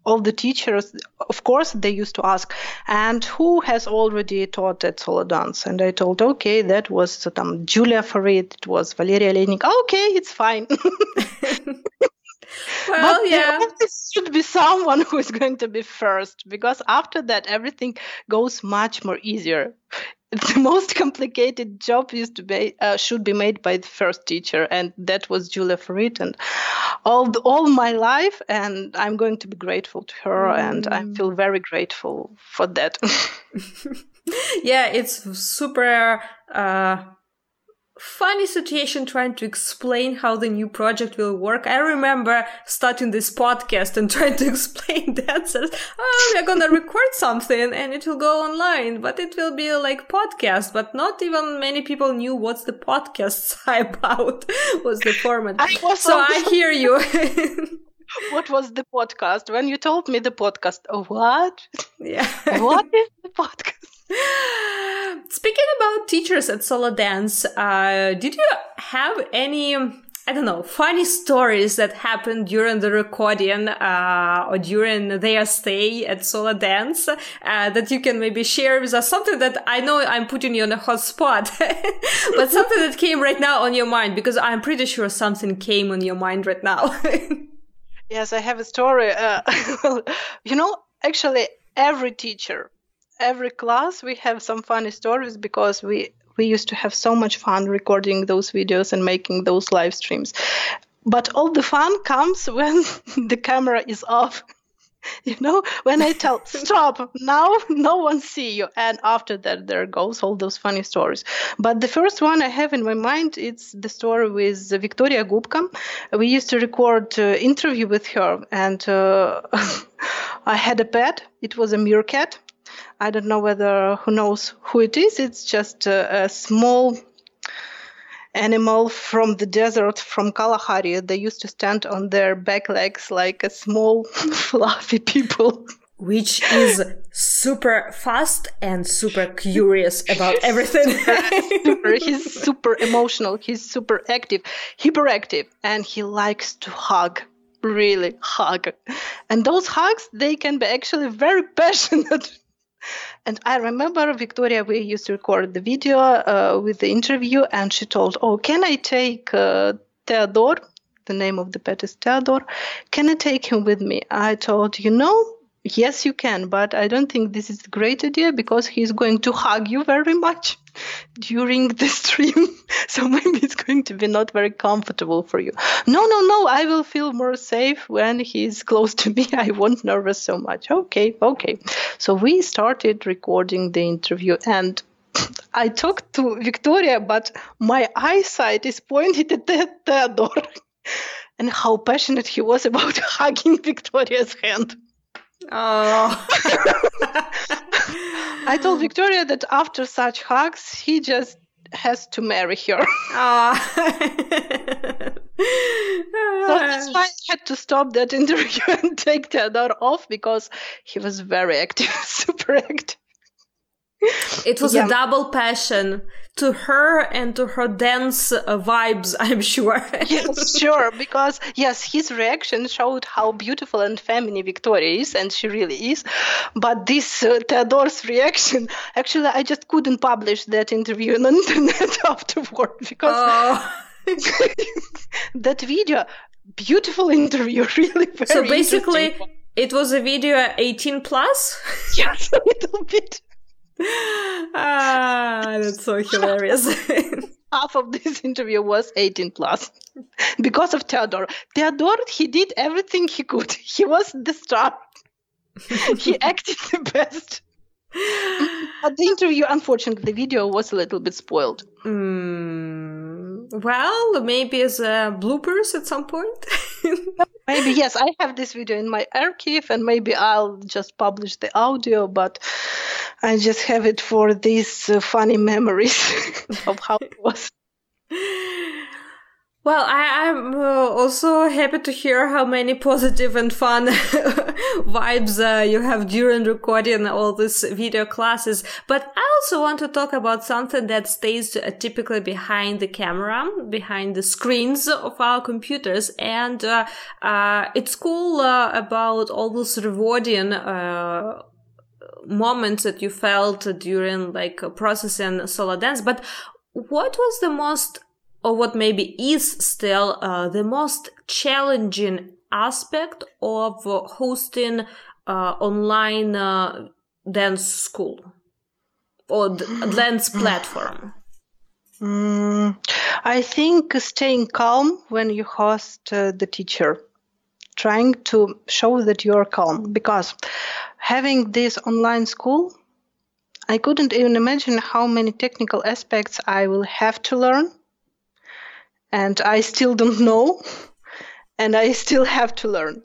all the teachers, of course, they used to ask, and who has already taught at solo dance? And I told, okay, that was um, Julia Farid, it was Valeria Lenik. Okay, it's fine. well, but yeah. There should be someone who is going to be first because after that, everything goes much more easier. The most complicated job used to be uh, should be made by the first teacher, and that was Julia Farid. And all the, all my life, and I'm going to be grateful to her, mm. and I mm. feel very grateful for that. yeah, it's super. Uh funny situation trying to explain how the new project will work. I remember starting this podcast and trying to explain that. So, oh, we're gonna record something and it will go online, but it will be like podcast. But not even many people knew what's the podcast about. was the format? I so I hear you. what was the podcast? When you told me the podcast, oh, what? Yeah. what is the podcast? Speaking about teachers at Solo Dance, uh, did you have any, I don't know, funny stories that happened during the recording uh, or during their stay at Solo Dance uh, that you can maybe share with us? Something that I know I'm putting you on a hot spot, but something that came right now on your mind because I'm pretty sure something came on your mind right now. yes, I have a story. Uh, you know, actually, every teacher every class we have some funny stories because we we used to have so much fun recording those videos and making those live streams. But all the fun comes when the camera is off you know? When i tell stop now no one see you and after that there goes all those funny stories. But the first one i have in my mind it's the story with victoria gubka. We used to record uh, interview with her and uh, i had a pet. It was a meerkat I don't know whether who knows who it is. It's just a, a small animal from the desert from Kalahari. They used to stand on their back legs like a small, fluffy people. Which is super fast and super curious about everything. super, he's super emotional. He's super active, hyperactive, and he likes to hug really hug. And those hugs, they can be actually very passionate. And I remember Victoria, we used to record the video uh, with the interview, and she told, "Oh, can I take uh, Theodore, The name of the pet is Theodore. Can I take him with me? I told, you know, yes, you can, but I don't think this is a great idea because he's going to hug you very much during the stream. so maybe it's going to be not very comfortable for you. No, no, no, I will feel more safe when he's close to me. I won't nervous so much. Okay, okay. So we started recording the interview and I talked to Victoria, but my eyesight is pointed at the Theodore and how passionate he was about hugging Victoria's hand. Oh. I told Victoria that after such hugs, he just has to marry her. Oh. so that's why I had to stop that interview and take Theodore off because he was very active, super active. It was yeah. a double passion to her and to her dance uh, vibes, I'm sure. yes, sure, because yes, his reaction showed how beautiful and feminine Victoria is, and she really is. But this uh, Theodore's reaction, actually, I just couldn't publish that interview on the internet afterward because oh. that video, beautiful interview, really very. So basically, it was a video 18 plus. yes, a little bit ah, that's so hilarious. Half of this interview was 18 plus because of Theodore. Theodore, he did everything he could. He was the star. he acted the best. But the interview, unfortunately, the video was a little bit spoiled. Mm, well, maybe as a bloopers at some point. Maybe yes, I have this video in my archive, and maybe I'll just publish the audio. But I just have it for these uh, funny memories of how it was. Well, I, am uh, also happy to hear how many positive and fun vibes uh, you have during recording all these video classes. But I also want to talk about something that stays uh, typically behind the camera, behind the screens of our computers. And uh, uh, it's cool about all those rewarding moments that you felt during like processing solo dance. But what was the most, or what maybe is still uh, the most challenging aspect of hosting uh, online uh, dance school or dance platform? Mm, I think staying calm when you host uh, the teacher, trying to show that you are calm because having this online school, I couldn't even imagine how many technical aspects I will have to learn. And I still don't know. And I still have to learn.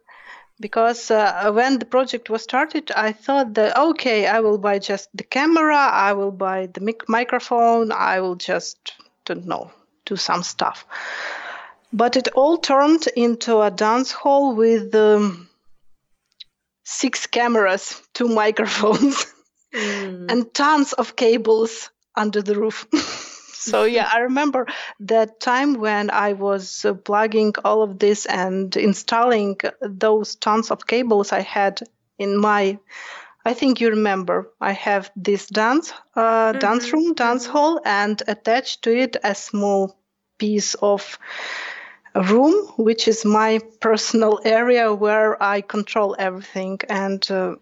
Because uh, when the project was started, I thought that, okay, I will buy just the camera, I will buy the mic- microphone, I will just, don't know, do some stuff. But it all turned into a dance hall with um, six cameras, two microphones, mm. and tons of cables under the roof. so yeah, I remember that time when I was uh, plugging all of this and installing those tons of cables I had in my. I think you remember. I have this dance, uh, mm-hmm. dance room, dance mm-hmm. hall, and attached to it a small piece of room, which is my personal area where I control everything. And uh,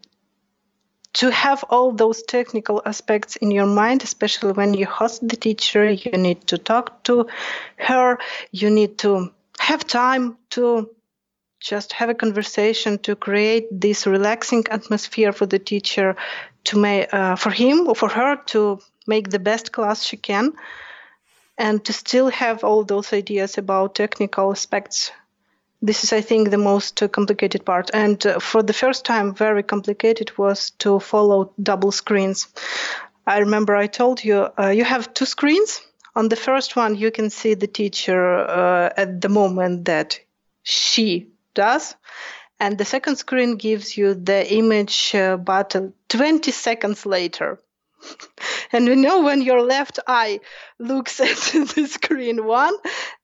to have all those technical aspects in your mind, especially when you host the teacher, you need to talk to her, you need to have time to just have a conversation to create this relaxing atmosphere for the teacher to make uh, for him or for her to make the best class she can and to still have all those ideas about technical aspects this is i think the most uh, complicated part. And uh, for the first time very complicated was to follow double screens. I remember i told you uh, you have two screens. On the first one you can see the teacher at the moment that she does. And the second screen gives you the image uh, but 20 seconds later and you know when your left eye looks at the screen one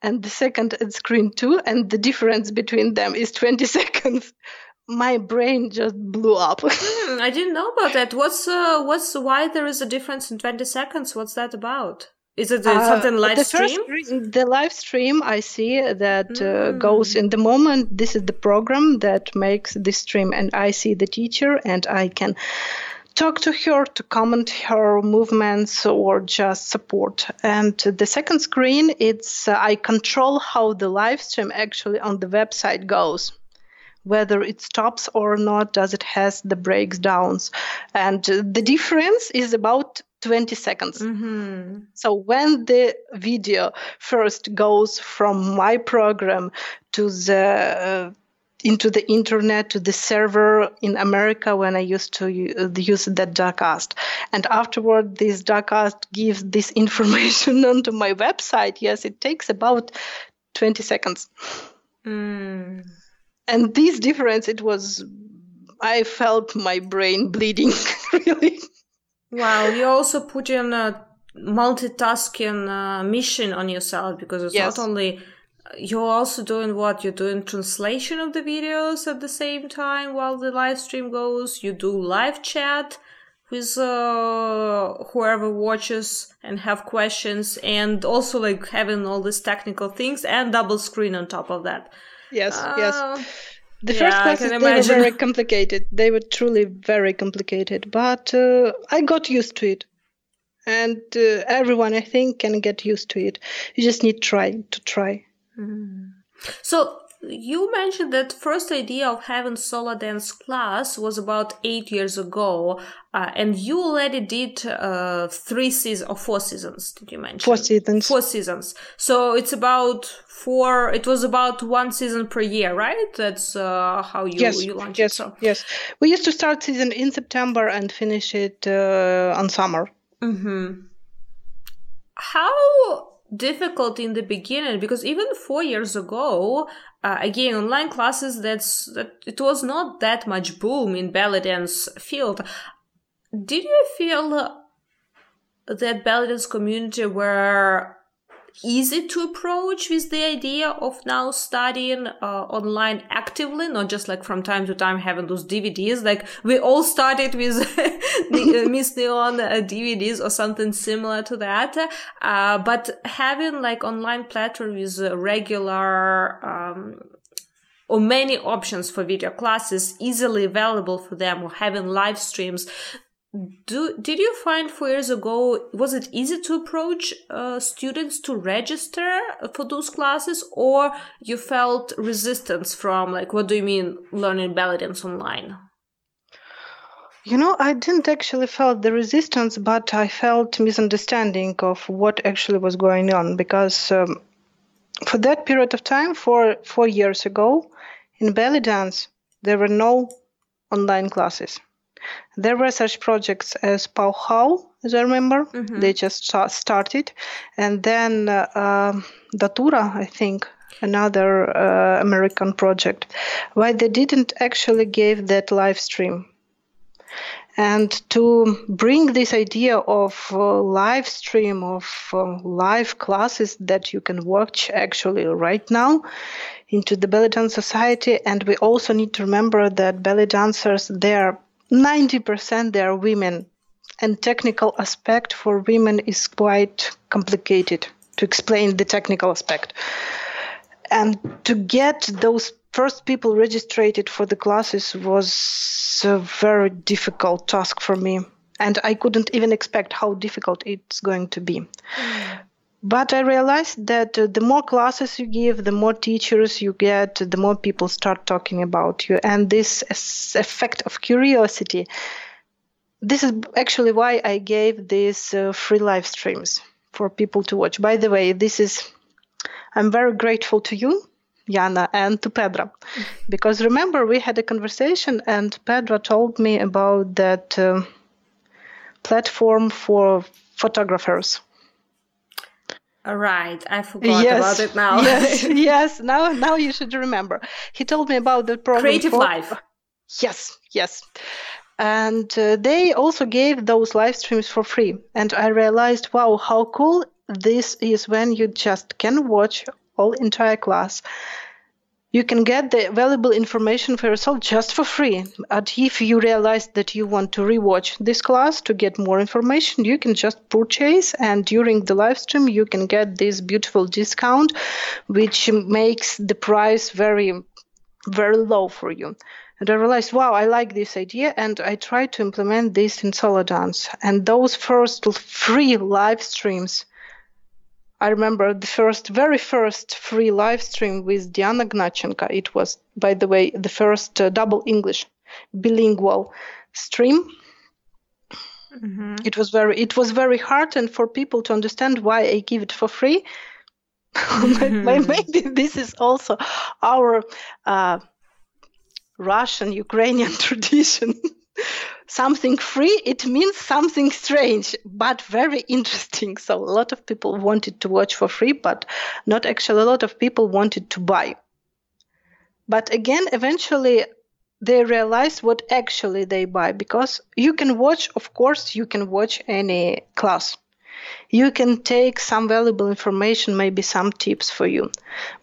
and the second at screen two, and the difference between them is 20 seconds. My brain just blew up. mm, I didn't know about that. What's uh, what's why there is a difference in 20 seconds? What's that about? Is it uh, something live the stream? First, the live stream I see that mm. uh, goes in the moment. This is the program that makes this stream, and I see the teacher, and I can talk to her to comment her movements or just support. And the second screen, it's uh, I control how the live stream actually on the website goes whether it stops or not, does it has the breakdowns. And the difference is about 20 seconds. Mm-hmm. So when the video first goes from my program to the uh, into the internet to the server in America when I used to use that Dacast. And afterward, this Dacast gives this information onto my website. Yes, it takes about 20 seconds. Mm and this difference it was i felt my brain bleeding really wow you also put in a multitasking uh, mission on yourself because it's yes. not only you're also doing what you're doing translation of the videos at the same time while the live stream goes you do live chat with uh, whoever watches and have questions and also like having all these technical things and double screen on top of that Yes, uh, yes. The yeah, first classes they were very complicated. They were truly very complicated, but uh, I got used to it, and uh, everyone I think can get used to it. You just need try to try. Mm. So you mentioned that first idea of having solo dance class was about eight years ago, uh, and you already did uh, three seasons or four seasons. Did you mention four seasons? Four seasons. So it's about four. It was about one season per year, right? That's uh, how you yes, you launched yes, it. So. Yes, we used to start season in September and finish it uh, on summer. Mm-hmm. How difficult in the beginning because even four years ago uh, again online classes that's that it was not that much boom in belly dance field. Did you feel that belly dance community were easy to approach with the idea of now studying uh, online actively, not just like from time to time having those DVDs. Like we all started with the uh, Miss Neon uh, DVDs or something similar to that. Uh, but having like online platform with regular, um, or many options for video classes easily available for them or having live streams do did you find four years ago was it easy to approach uh, students to register for those classes or you felt resistance from like what do you mean learning belly dance online? You know i didn't actually felt the resistance but i felt misunderstanding of what actually was going on because um, for that period of time for four years ago in belly dance there were no online classes there were such projects as Pauhau, as I remember. Mm-hmm. They just started. And then uh, um, Datura, I think, another uh, American project. Why they didn't actually give that live stream. And to bring this idea of uh, live stream, of uh, live classes that you can watch actually right now into the belly dance society. And we also need to remember that belly dancers, they are 90% they are women and technical aspect for women is quite complicated to explain the technical aspect and to get those first people registered for the classes was a very difficult task for me and i couldn't even expect how difficult it's going to be mm. But I realized that uh, the more classes you give, the more teachers you get, the more people start talking about you. And this effect of curiosity, this is actually why I gave these uh, free live streams for people to watch. By the way, this is, I'm very grateful to you, Yana, and to Pedra. Because remember, we had a conversation, and Pedra told me about that uh, platform for photographers Right, I forgot yes, about it now. yes, yes. Now, now you should remember. He told me about the program. Creative for... Life. Yes, yes. And uh, they also gave those live streams for free. And I realized, wow, how cool this is when you just can watch all entire class you can get the valuable information for yourself just for free. But if you realize that you want to rewatch this class to get more information, you can just purchase, and during the live stream, you can get this beautiful discount, which makes the price very, very low for you. And I realized, wow, I like this idea, and I tried to implement this in solo dance. And those first free live streams I remember the first, very first free live stream with Diana Gnatchenko. It was, by the way, the first uh, double English bilingual stream. Mm-hmm. It was very, it was very hard, and for people to understand why I give it for free. mm-hmm. Maybe this is also our uh, Russian Ukrainian tradition something free, it means something strange, but very interesting. So a lot of people wanted to watch for free, but not actually a lot of people wanted to buy. But again, eventually they realize what actually they buy because you can watch, of course, you can watch any class. You can take some valuable information, maybe some tips for you.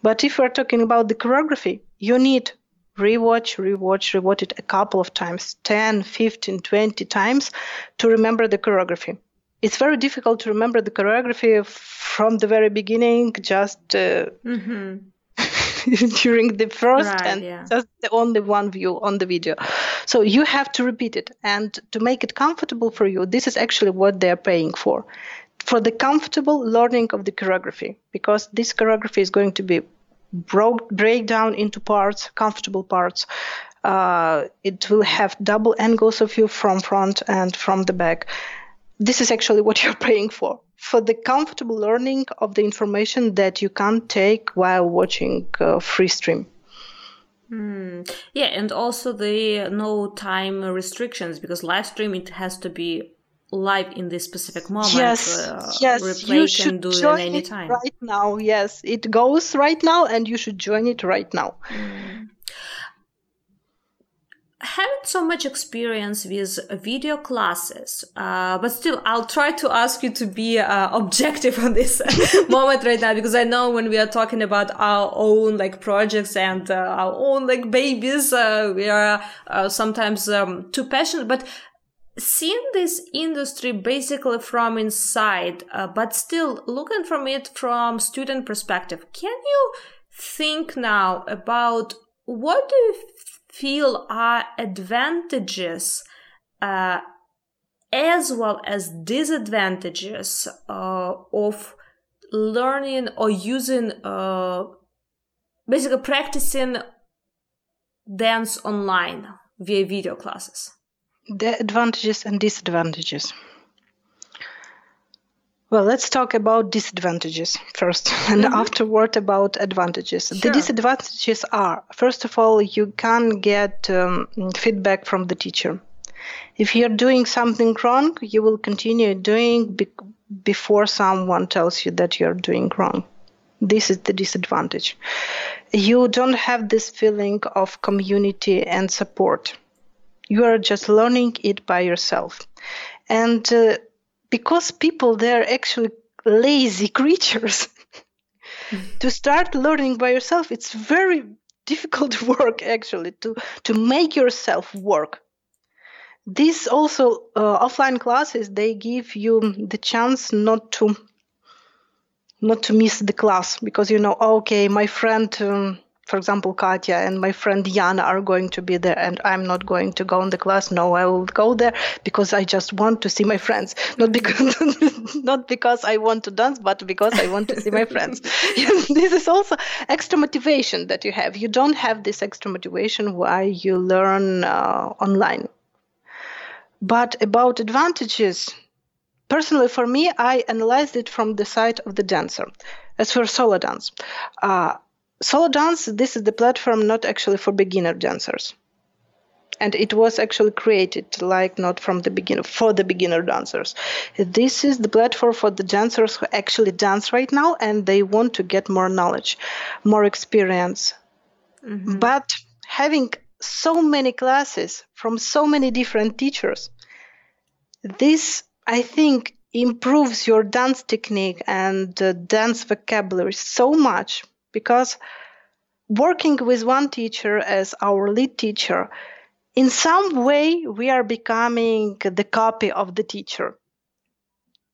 But if we're talking about the choreography, you need rewatch, rewatch, rewatch it a couple of times 10, 15, 20 times to remember the choreography. It's very difficult to remember the choreography from the very beginning, just uh, mm-hmm. during the first right, and yeah. just the only one view on the video. So you have to repeat it. And to make it comfortable for you, this is actually what they're paying for. For the comfortable learning of the choreography, because this choreography is going to be broke, break down into parts, comfortable parts. Uh, it will have double angles of view from front and from the back. This is actually what you're paying for. For the comfortable learning of the information that you can't take while watching uh, free stream. Mm. Yeah, and also the no time restrictions because live stream it has to be live in this specific moment. Yes, uh, yes, you should join it, it right now. Yes, it goes right now, and you should join it right now. Mm. Haven't so much experience with video classes, uh, but still, I'll try to ask you to be uh, objective on this moment right now because I know when we are talking about our own like projects and uh, our own like babies, uh, we are uh, sometimes um, too passionate. But seeing this industry basically from inside, uh, but still looking from it from student perspective, can you think now about what do you feel are advantages uh, as well as disadvantages uh, of learning or using uh, basically practicing dance online via video classes the advantages and disadvantages. Well, let's talk about disadvantages first, and mm-hmm. afterward about advantages. Sure. The disadvantages are, first of all, you can't get um, feedback from the teacher. If you're doing something wrong, you will continue doing be- before someone tells you that you're doing wrong. This is the disadvantage. You don't have this feeling of community and support you are just learning it by yourself. And uh, because people they're actually lazy creatures. To start learning by yourself it's very difficult work actually to to make yourself work. These also uh, offline classes they give you the chance not to not to miss the class because you know okay my friend um, for example, Katya and my friend Yana are going to be there, and I'm not going to go in the class. No, I will go there because I just want to see my friends, not because not because I want to dance, but because I want to see my friends. this is also extra motivation that you have. You don't have this extra motivation why you learn uh, online. But about advantages, personally for me, I analyzed it from the side of the dancer. As for solo dance, uh, Solo Dance, this is the platform not actually for beginner dancers. And it was actually created like not from the beginner for the beginner dancers. This is the platform for the dancers who actually dance right now and they want to get more knowledge, more experience. Mm-hmm. But having so many classes from so many different teachers, this I think improves your dance technique and uh, dance vocabulary so much because working with one teacher as our lead teacher, in some way we are becoming the copy of the teacher.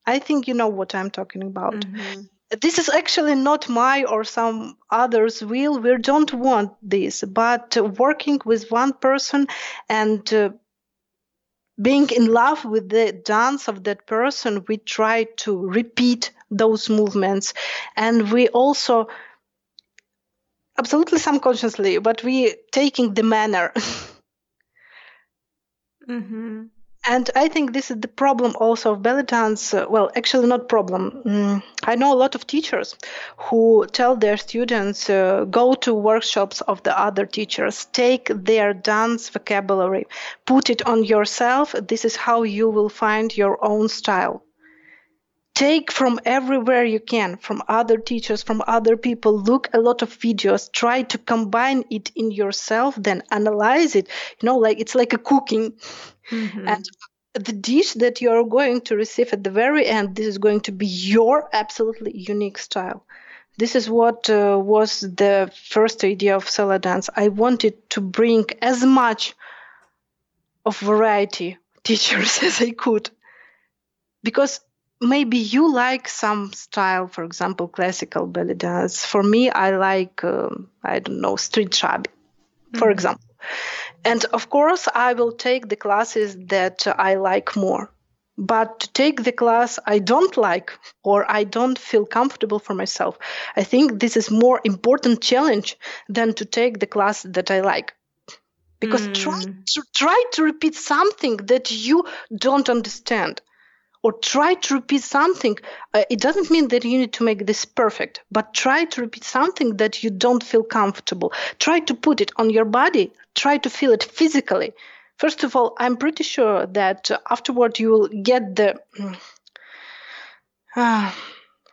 I think you know what I'm talking about. Mm-hmm. This is actually not my or some others' will. We don't want this, but working with one person and uh, being in love with the dance of that person, we try to repeat those movements. And we also, absolutely subconsciously, but we taking the manner. mm-hmm. And I think this is the problem also of belly dance. Uh, well, actually, not problem. Mm, I know a lot of teachers who tell their students uh, go to workshops of the other teachers, take their dance vocabulary, put it on yourself. This is how you will find your own style take from everywhere you can from other teachers from other people look a lot of videos try to combine it in yourself then analyze it you know like it's like a cooking mm-hmm. and the dish that you're going to receive at the very end this is going to be your absolutely unique style this is what uh, was the first idea of Solo Dance. I wanted to bring as much of variety teachers as I could because maybe you like some style, for example, classical belly dance. For me, I like, um, I don't know, street shaabi, mm-hmm. for example. And of course, I will take the classes that I like more. But to take the class I don't like or I don't feel comfortable for myself, I think this is more important challenge than to take the class that I like. Because mm. try to try to repeat something that you don't understand or try to repeat something. Uh, it doesn't mean that you need to make this perfect, but try to repeat something that you don't feel comfortable. Try to put it on your body, try to feel it physically. First of all, I'm pretty sure that uh, afterward you will get the. Uh,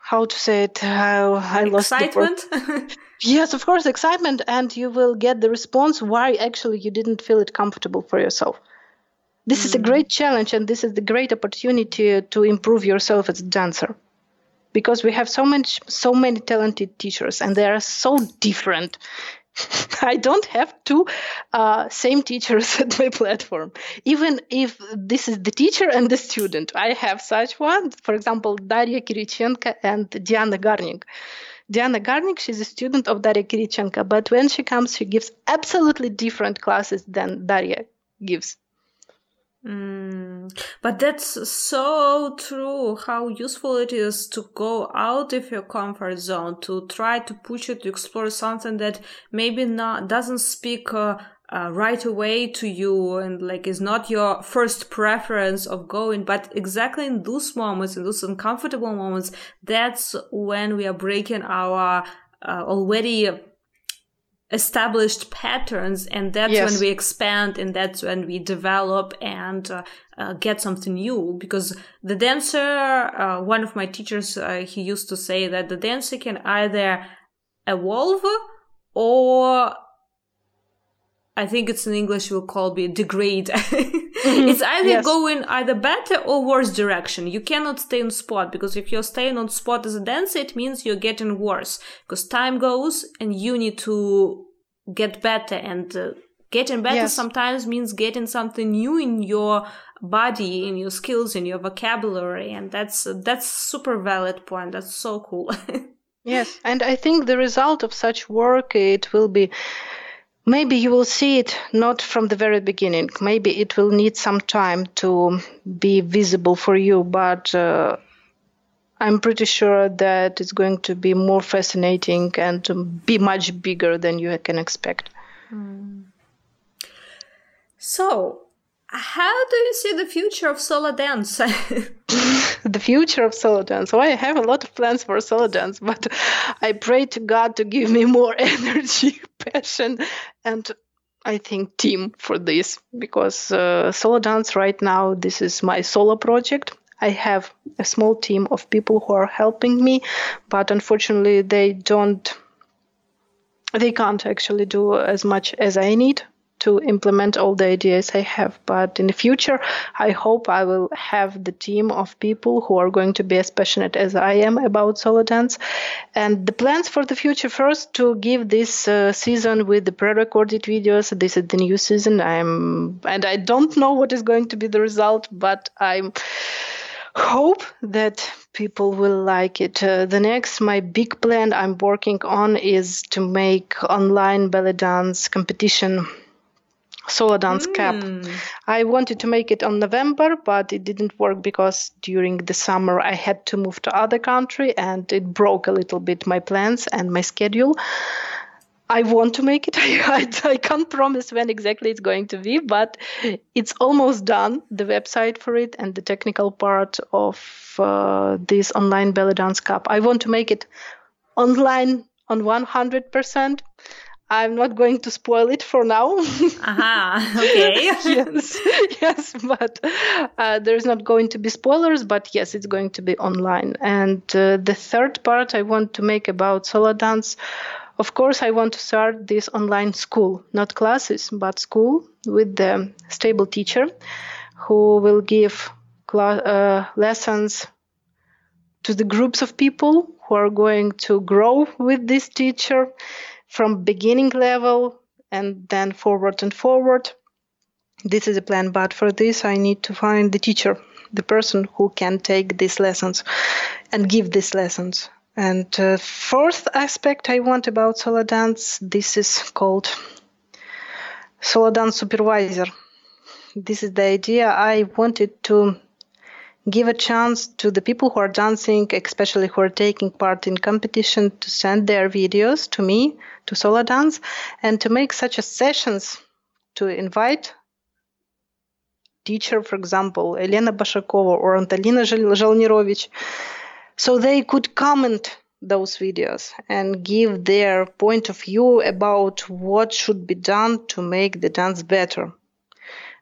how to say it? Uh, I lost excitement. yes, of course, excitement, and you will get the response why actually you didn't feel it comfortable for yourself. This mm. is a mm. great challenge, and this is the great opportunity to improve yourself as a dancer, because we have so much, so many talented teachers, and they are so different. I don't have two uh, same teachers at my platform. Even if this is the teacher and the student, I have such one. For example, Daria Kirichenko and Diana Garnik. Diana Garnik, she's a student of Daria Kirichenko, but when she comes, she gives absolutely different classes than Daria gives. Mm, but that's so true how useful it is to go out of your comfort zone to try to push you to explore something that maybe not doesn't speak uh, uh, right away to you and like is not your first preference of going. But exactly in those moments in those uncomfortable moments that's when we are breaking our uh, already established patterns and that's yes. when we expand and that's when we develop and uh, uh, get something new because the dancer uh, one of my teachers uh, he used to say that the dancer can either evolve or I think it's in English we'll call it degrade. mm-hmm. It's either yes. going either better or worse direction. You cannot stay on spot because if you're staying on spot as a dancer, it means you're getting worse because time goes and you need to get better and uh, getting better yes. sometimes means getting something new in your body in your skills in your vocabulary and that's uh, that's super valid point that's so cool yes and i think the result of such work it will be maybe you will see it not from the very beginning. Maybe it will need some time to be visible for you but uh, i'm pretty sure that it's going to be more fascinating and be much bigger than you can expect. Mm. so how do you see the future of solo dance the future of solo dance so i have a lot of plans for solo dance but i pray to god to give me more energy passion and I think team for this because uh, right now this is my solo project. I have a small team of people who are helping me, but unfortunately they don't they can't actually do as much as I need to implement all the ideas I have. But in the future, I hope I will have the team of people who are going to be as passionate as I am about solo dance. And the plans for the future first to give this uh, season with the pre-recorded videos. This is the new season. I'm and I don't know what is going to be the result, but I'm hope that people will like it. Uh, the next, my big plan I'm working on is to make online belly dance competition solo dance mm. cup. I wanted to make it on November, but it didn't work because during the summer I had to move to other country and it broke a little bit my plans and my schedule. I want to make it. I, I, can't promise when exactly it's going to be, but it's almost done. The website for it and the technical part of uh, this online belly dance cup. I want to make it online on 100%. I'm not going to spoil it for now. Aha, uh-huh. okay. yes, yes, but uh, there's not going to be spoilers, but yes, it's going to be online. And uh, the third part I want to make about solo dance of course, I want to start this online school, not classes, but school with the stable teacher who will give cl- uh, lessons to the groups of people who are going to grow with this teacher from beginning level and then forward and forward. This is a plan, but for this, I need to find the teacher, the person who can take these lessons and give these lessons. And uh, fourth aspect I want about solo dance, this is called solo dance supervisor. This is the idea I wanted to give a chance to the people who are dancing, especially who are taking part in competition, to send their videos to me, to solo dance, and to make such a sessions to invite teacher, for example, Elena Bashakova or Antalina Zhalnirovich, so they could comment those videos and give their point of view about what should be done to make the dance better.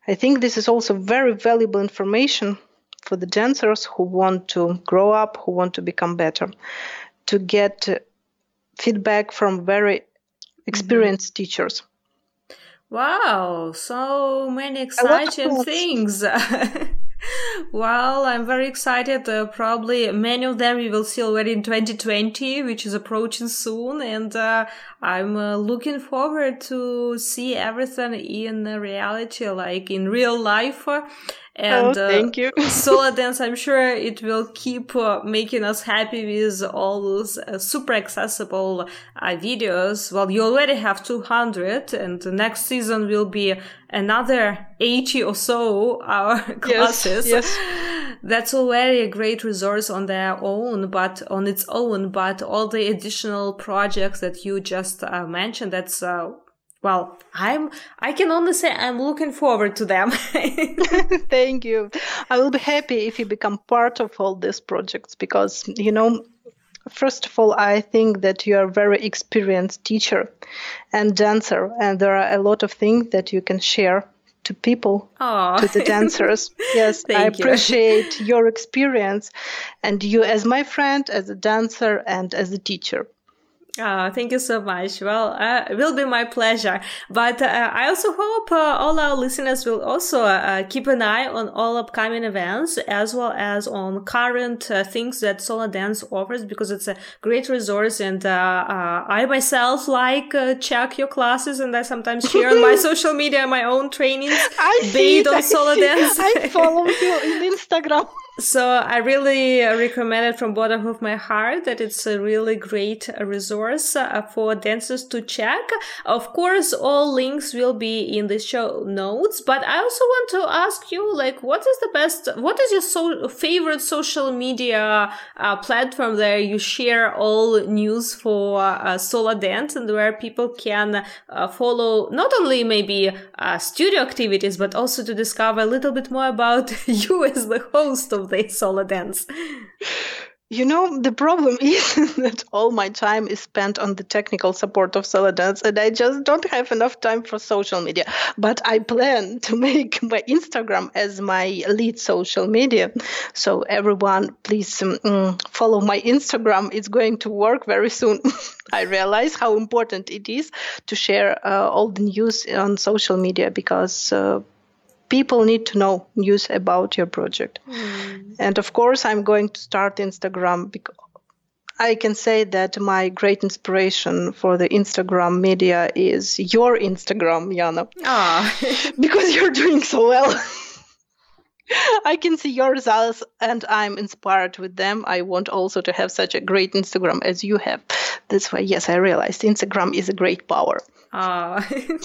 I think this is also very valuable information for the dancers who want to grow up, who want to become better, to get feedback from very experienced mm-hmm. teachers. Wow, so many exciting things. well, I'm very excited. Uh, probably many of them we will see already in 2020, which is approaching soon. And uh, I'm uh, looking forward to see everything in reality, like in real life. And oh, thank you. Solo dance, I'm sure it will keep uh, making us happy with all those uh, super accessible uh, videos. Well, you already have 200 and the next season will be another 80 or so our classes. Yes, yes. That's already a great resource on their own, but on its own, but all the additional projects that you just uh, mentioned, that's uh, well, I'm I can only say I'm looking forward to them. Thank you. I will be happy if you become part of all these projects because you know first of all I think that you are a very experienced teacher and dancer and there are a lot of things that you can share to people Aww. to the dancers yes i appreciate you. your experience and you as my friend as a dancer and as a teacher Oh, thank you so much. Well, uh, it will be my pleasure. But uh, I also hope uh, all our listeners will also uh, keep an eye on all upcoming events as well as on current uh, things that Solo Dance offers because it's a great resource. And uh, I myself like check your classes and I sometimes share on my social media my own trainings I based on Solo Dance. I follow you in Instagram. So I really recommend it from bottom of my heart that it's a really great resource uh, for dancers to check. Of course, all links will be in the show notes, but I also want to ask you, like, what is the best, what is your so- favorite social media uh, platform there you share all news for uh, solo dance and where people can uh, follow not only maybe uh, studio activities, but also to discover a little bit more about you as the host of they solo dance? You know, the problem is that all my time is spent on the technical support of solo dance, and I just don't have enough time for social media. But I plan to make my Instagram as my lead social media. So, everyone, please um, follow my Instagram. It's going to work very soon. I realize how important it is to share uh, all the news on social media because. Uh, people need to know news about your project. Mm. And of course, I'm going to start Instagram because I can say that my great inspiration for the Instagram media is your Instagram, Yana. Ah. because you're doing so well. I can see your results and I'm inspired with them. I want also to have such a great Instagram as you have. That's why, yes, I realized Instagram is a great power. Uh,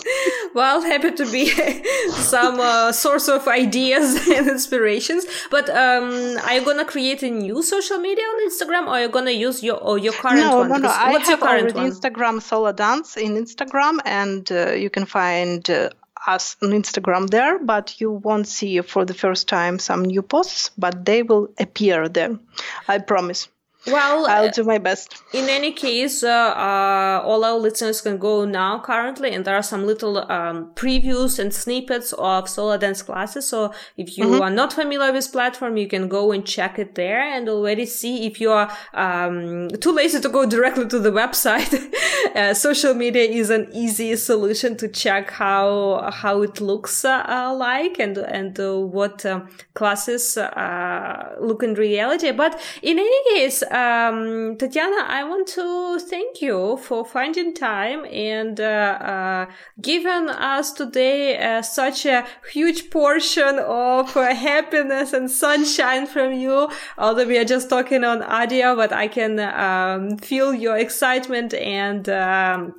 well, happy to be some uh, source of ideas and inspirations. But um, are you gonna create a new social media on Instagram, or are you gonna use your or your current no, one? No, no, no. I have already one? Instagram solo dance in Instagram, and uh, you can find. Uh, us on Instagram there, but you won't see for the first time some new posts, but they will appear there. I promise. Well, I'll do my best. In any case, uh, uh, all our listeners can go now currently, and there are some little um, previews and snippets of solo dance classes. So if you mm-hmm. are not familiar with platform, you can go and check it there and already see if you are um, too lazy to go directly to the website. uh, social media is an easy solution to check how how it looks uh, uh like and and uh, what um, classes uh, look in reality. But in any case um, Tatiana, I want to thank you for finding time and uh, uh, giving us today uh, such a huge portion of uh, happiness and sunshine from you. Although we are just talking on audio, but I can um, feel your excitement and um,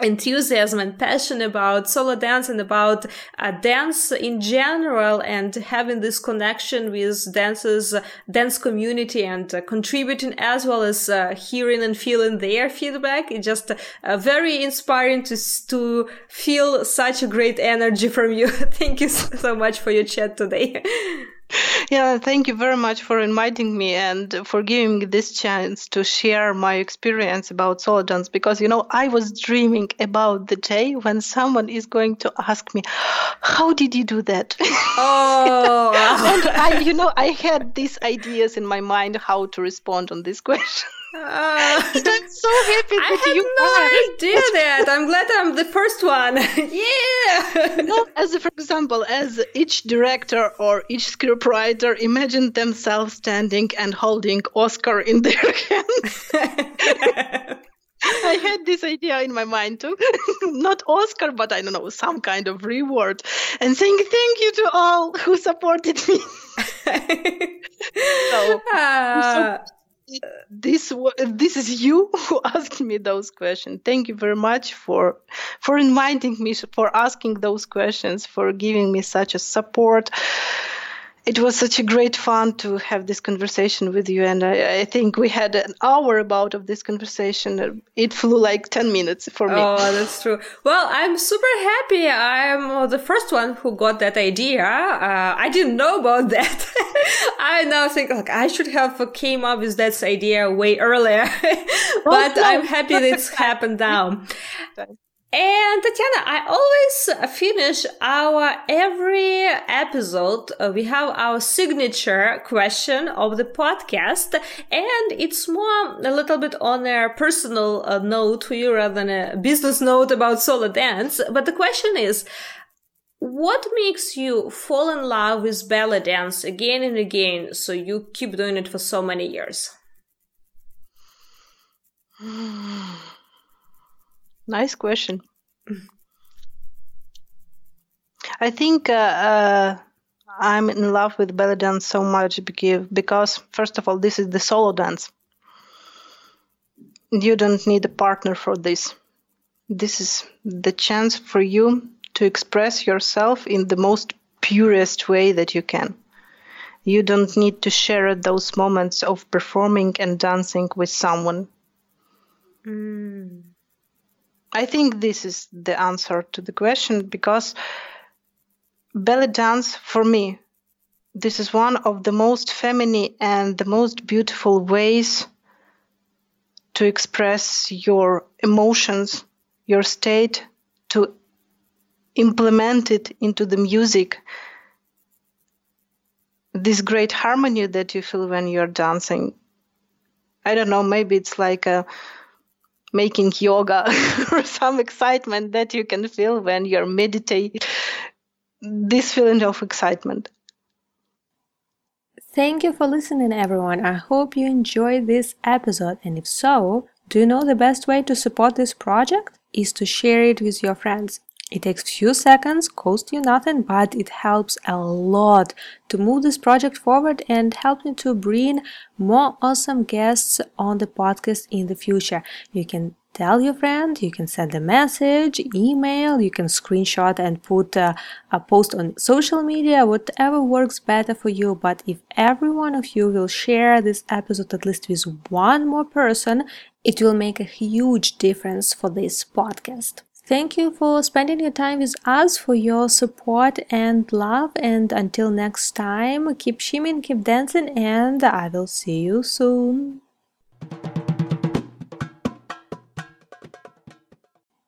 enthusiasm and passion about solo dance and about uh, dance in general and having this connection with dancers dance community and uh, contributing as well as uh, hearing and feeling their feedback. It's just uh, very inspiring to to feel such a great energy from you. Thank you so much for your chat today yeah, thank you very much for inviting me and for giving me this chance to share my experience about solo dance because you know I was dreaming about the day when someone is going to ask me, "How did you do that?" Oh, and I, you know, I had these ideas in my mind how to respond on this question. Uh, I'm so happy that I you no idea that. I'm glad I'm the first one. yeah. No, as for example, as each director or each scriptwriter imagined themselves standing and holding Oscar in their hands. I had this idea in my mind too. Not Oscar, but I don't know, some kind of reward. And saying thank you to all who supported me. so, uh, so this this is you who asked me those questions. Thank you very much for for inviting me for asking those questions for giving me such a support it was such a great fun to have this conversation with you and I, I, think we had an hour about of this conversation. It flew like 10 minutes for me. Oh that's true. Well i'm super happy. I'm the first one who got that idea. Uh, i didn't know about that. I now think like i should have came up with that idea way earlier. But oh, no. i'm happy that it's happened now and Tatiana, I always finish our every episode. Uh, we have our signature question of the podcast, and it's more a little bit on a personal uh, note for you rather than a business note about solo dance. But the question is, what makes you fall in love with belly dance again and again so you keep doing it for so many years? Nice question. I think uh, uh, I'm in love with belly dance so much because, first of all, this is the solo dance. You don't need a partner for this. This is the chance for you to express yourself in the most purest way that you can. You don't need to share those moments of performing and dancing with someone. Mm. I think this is the answer to the question because belly dance for me this is one of the most feminine and the most beautiful ways to express your emotions, your state, to implement it into the music. This great harmony that you feel when you're dancing. I don't know, maybe it's like a making yoga or some excitement that you can feel when you're meditating. This feeling of excitement. Thank you for listening, everyone. I hope you enjoyed this episode, and if so, do you know the best way to support this project? Is to share it with your friends. It takes few seconds, costs you nothing, but it helps a lot to move this project forward and help me to bring more awesome guests on the podcast in the future. You can tell your friend, you can send a message, email, you can screenshot and put a, a post on social media, whatever works better for you. But if every one of you will share this episode at least with one more person, it will make a huge difference for this podcast. Thank you for spending your time with us, for your support and love. And until next time, keep shimming, keep dancing, and I will see you soon.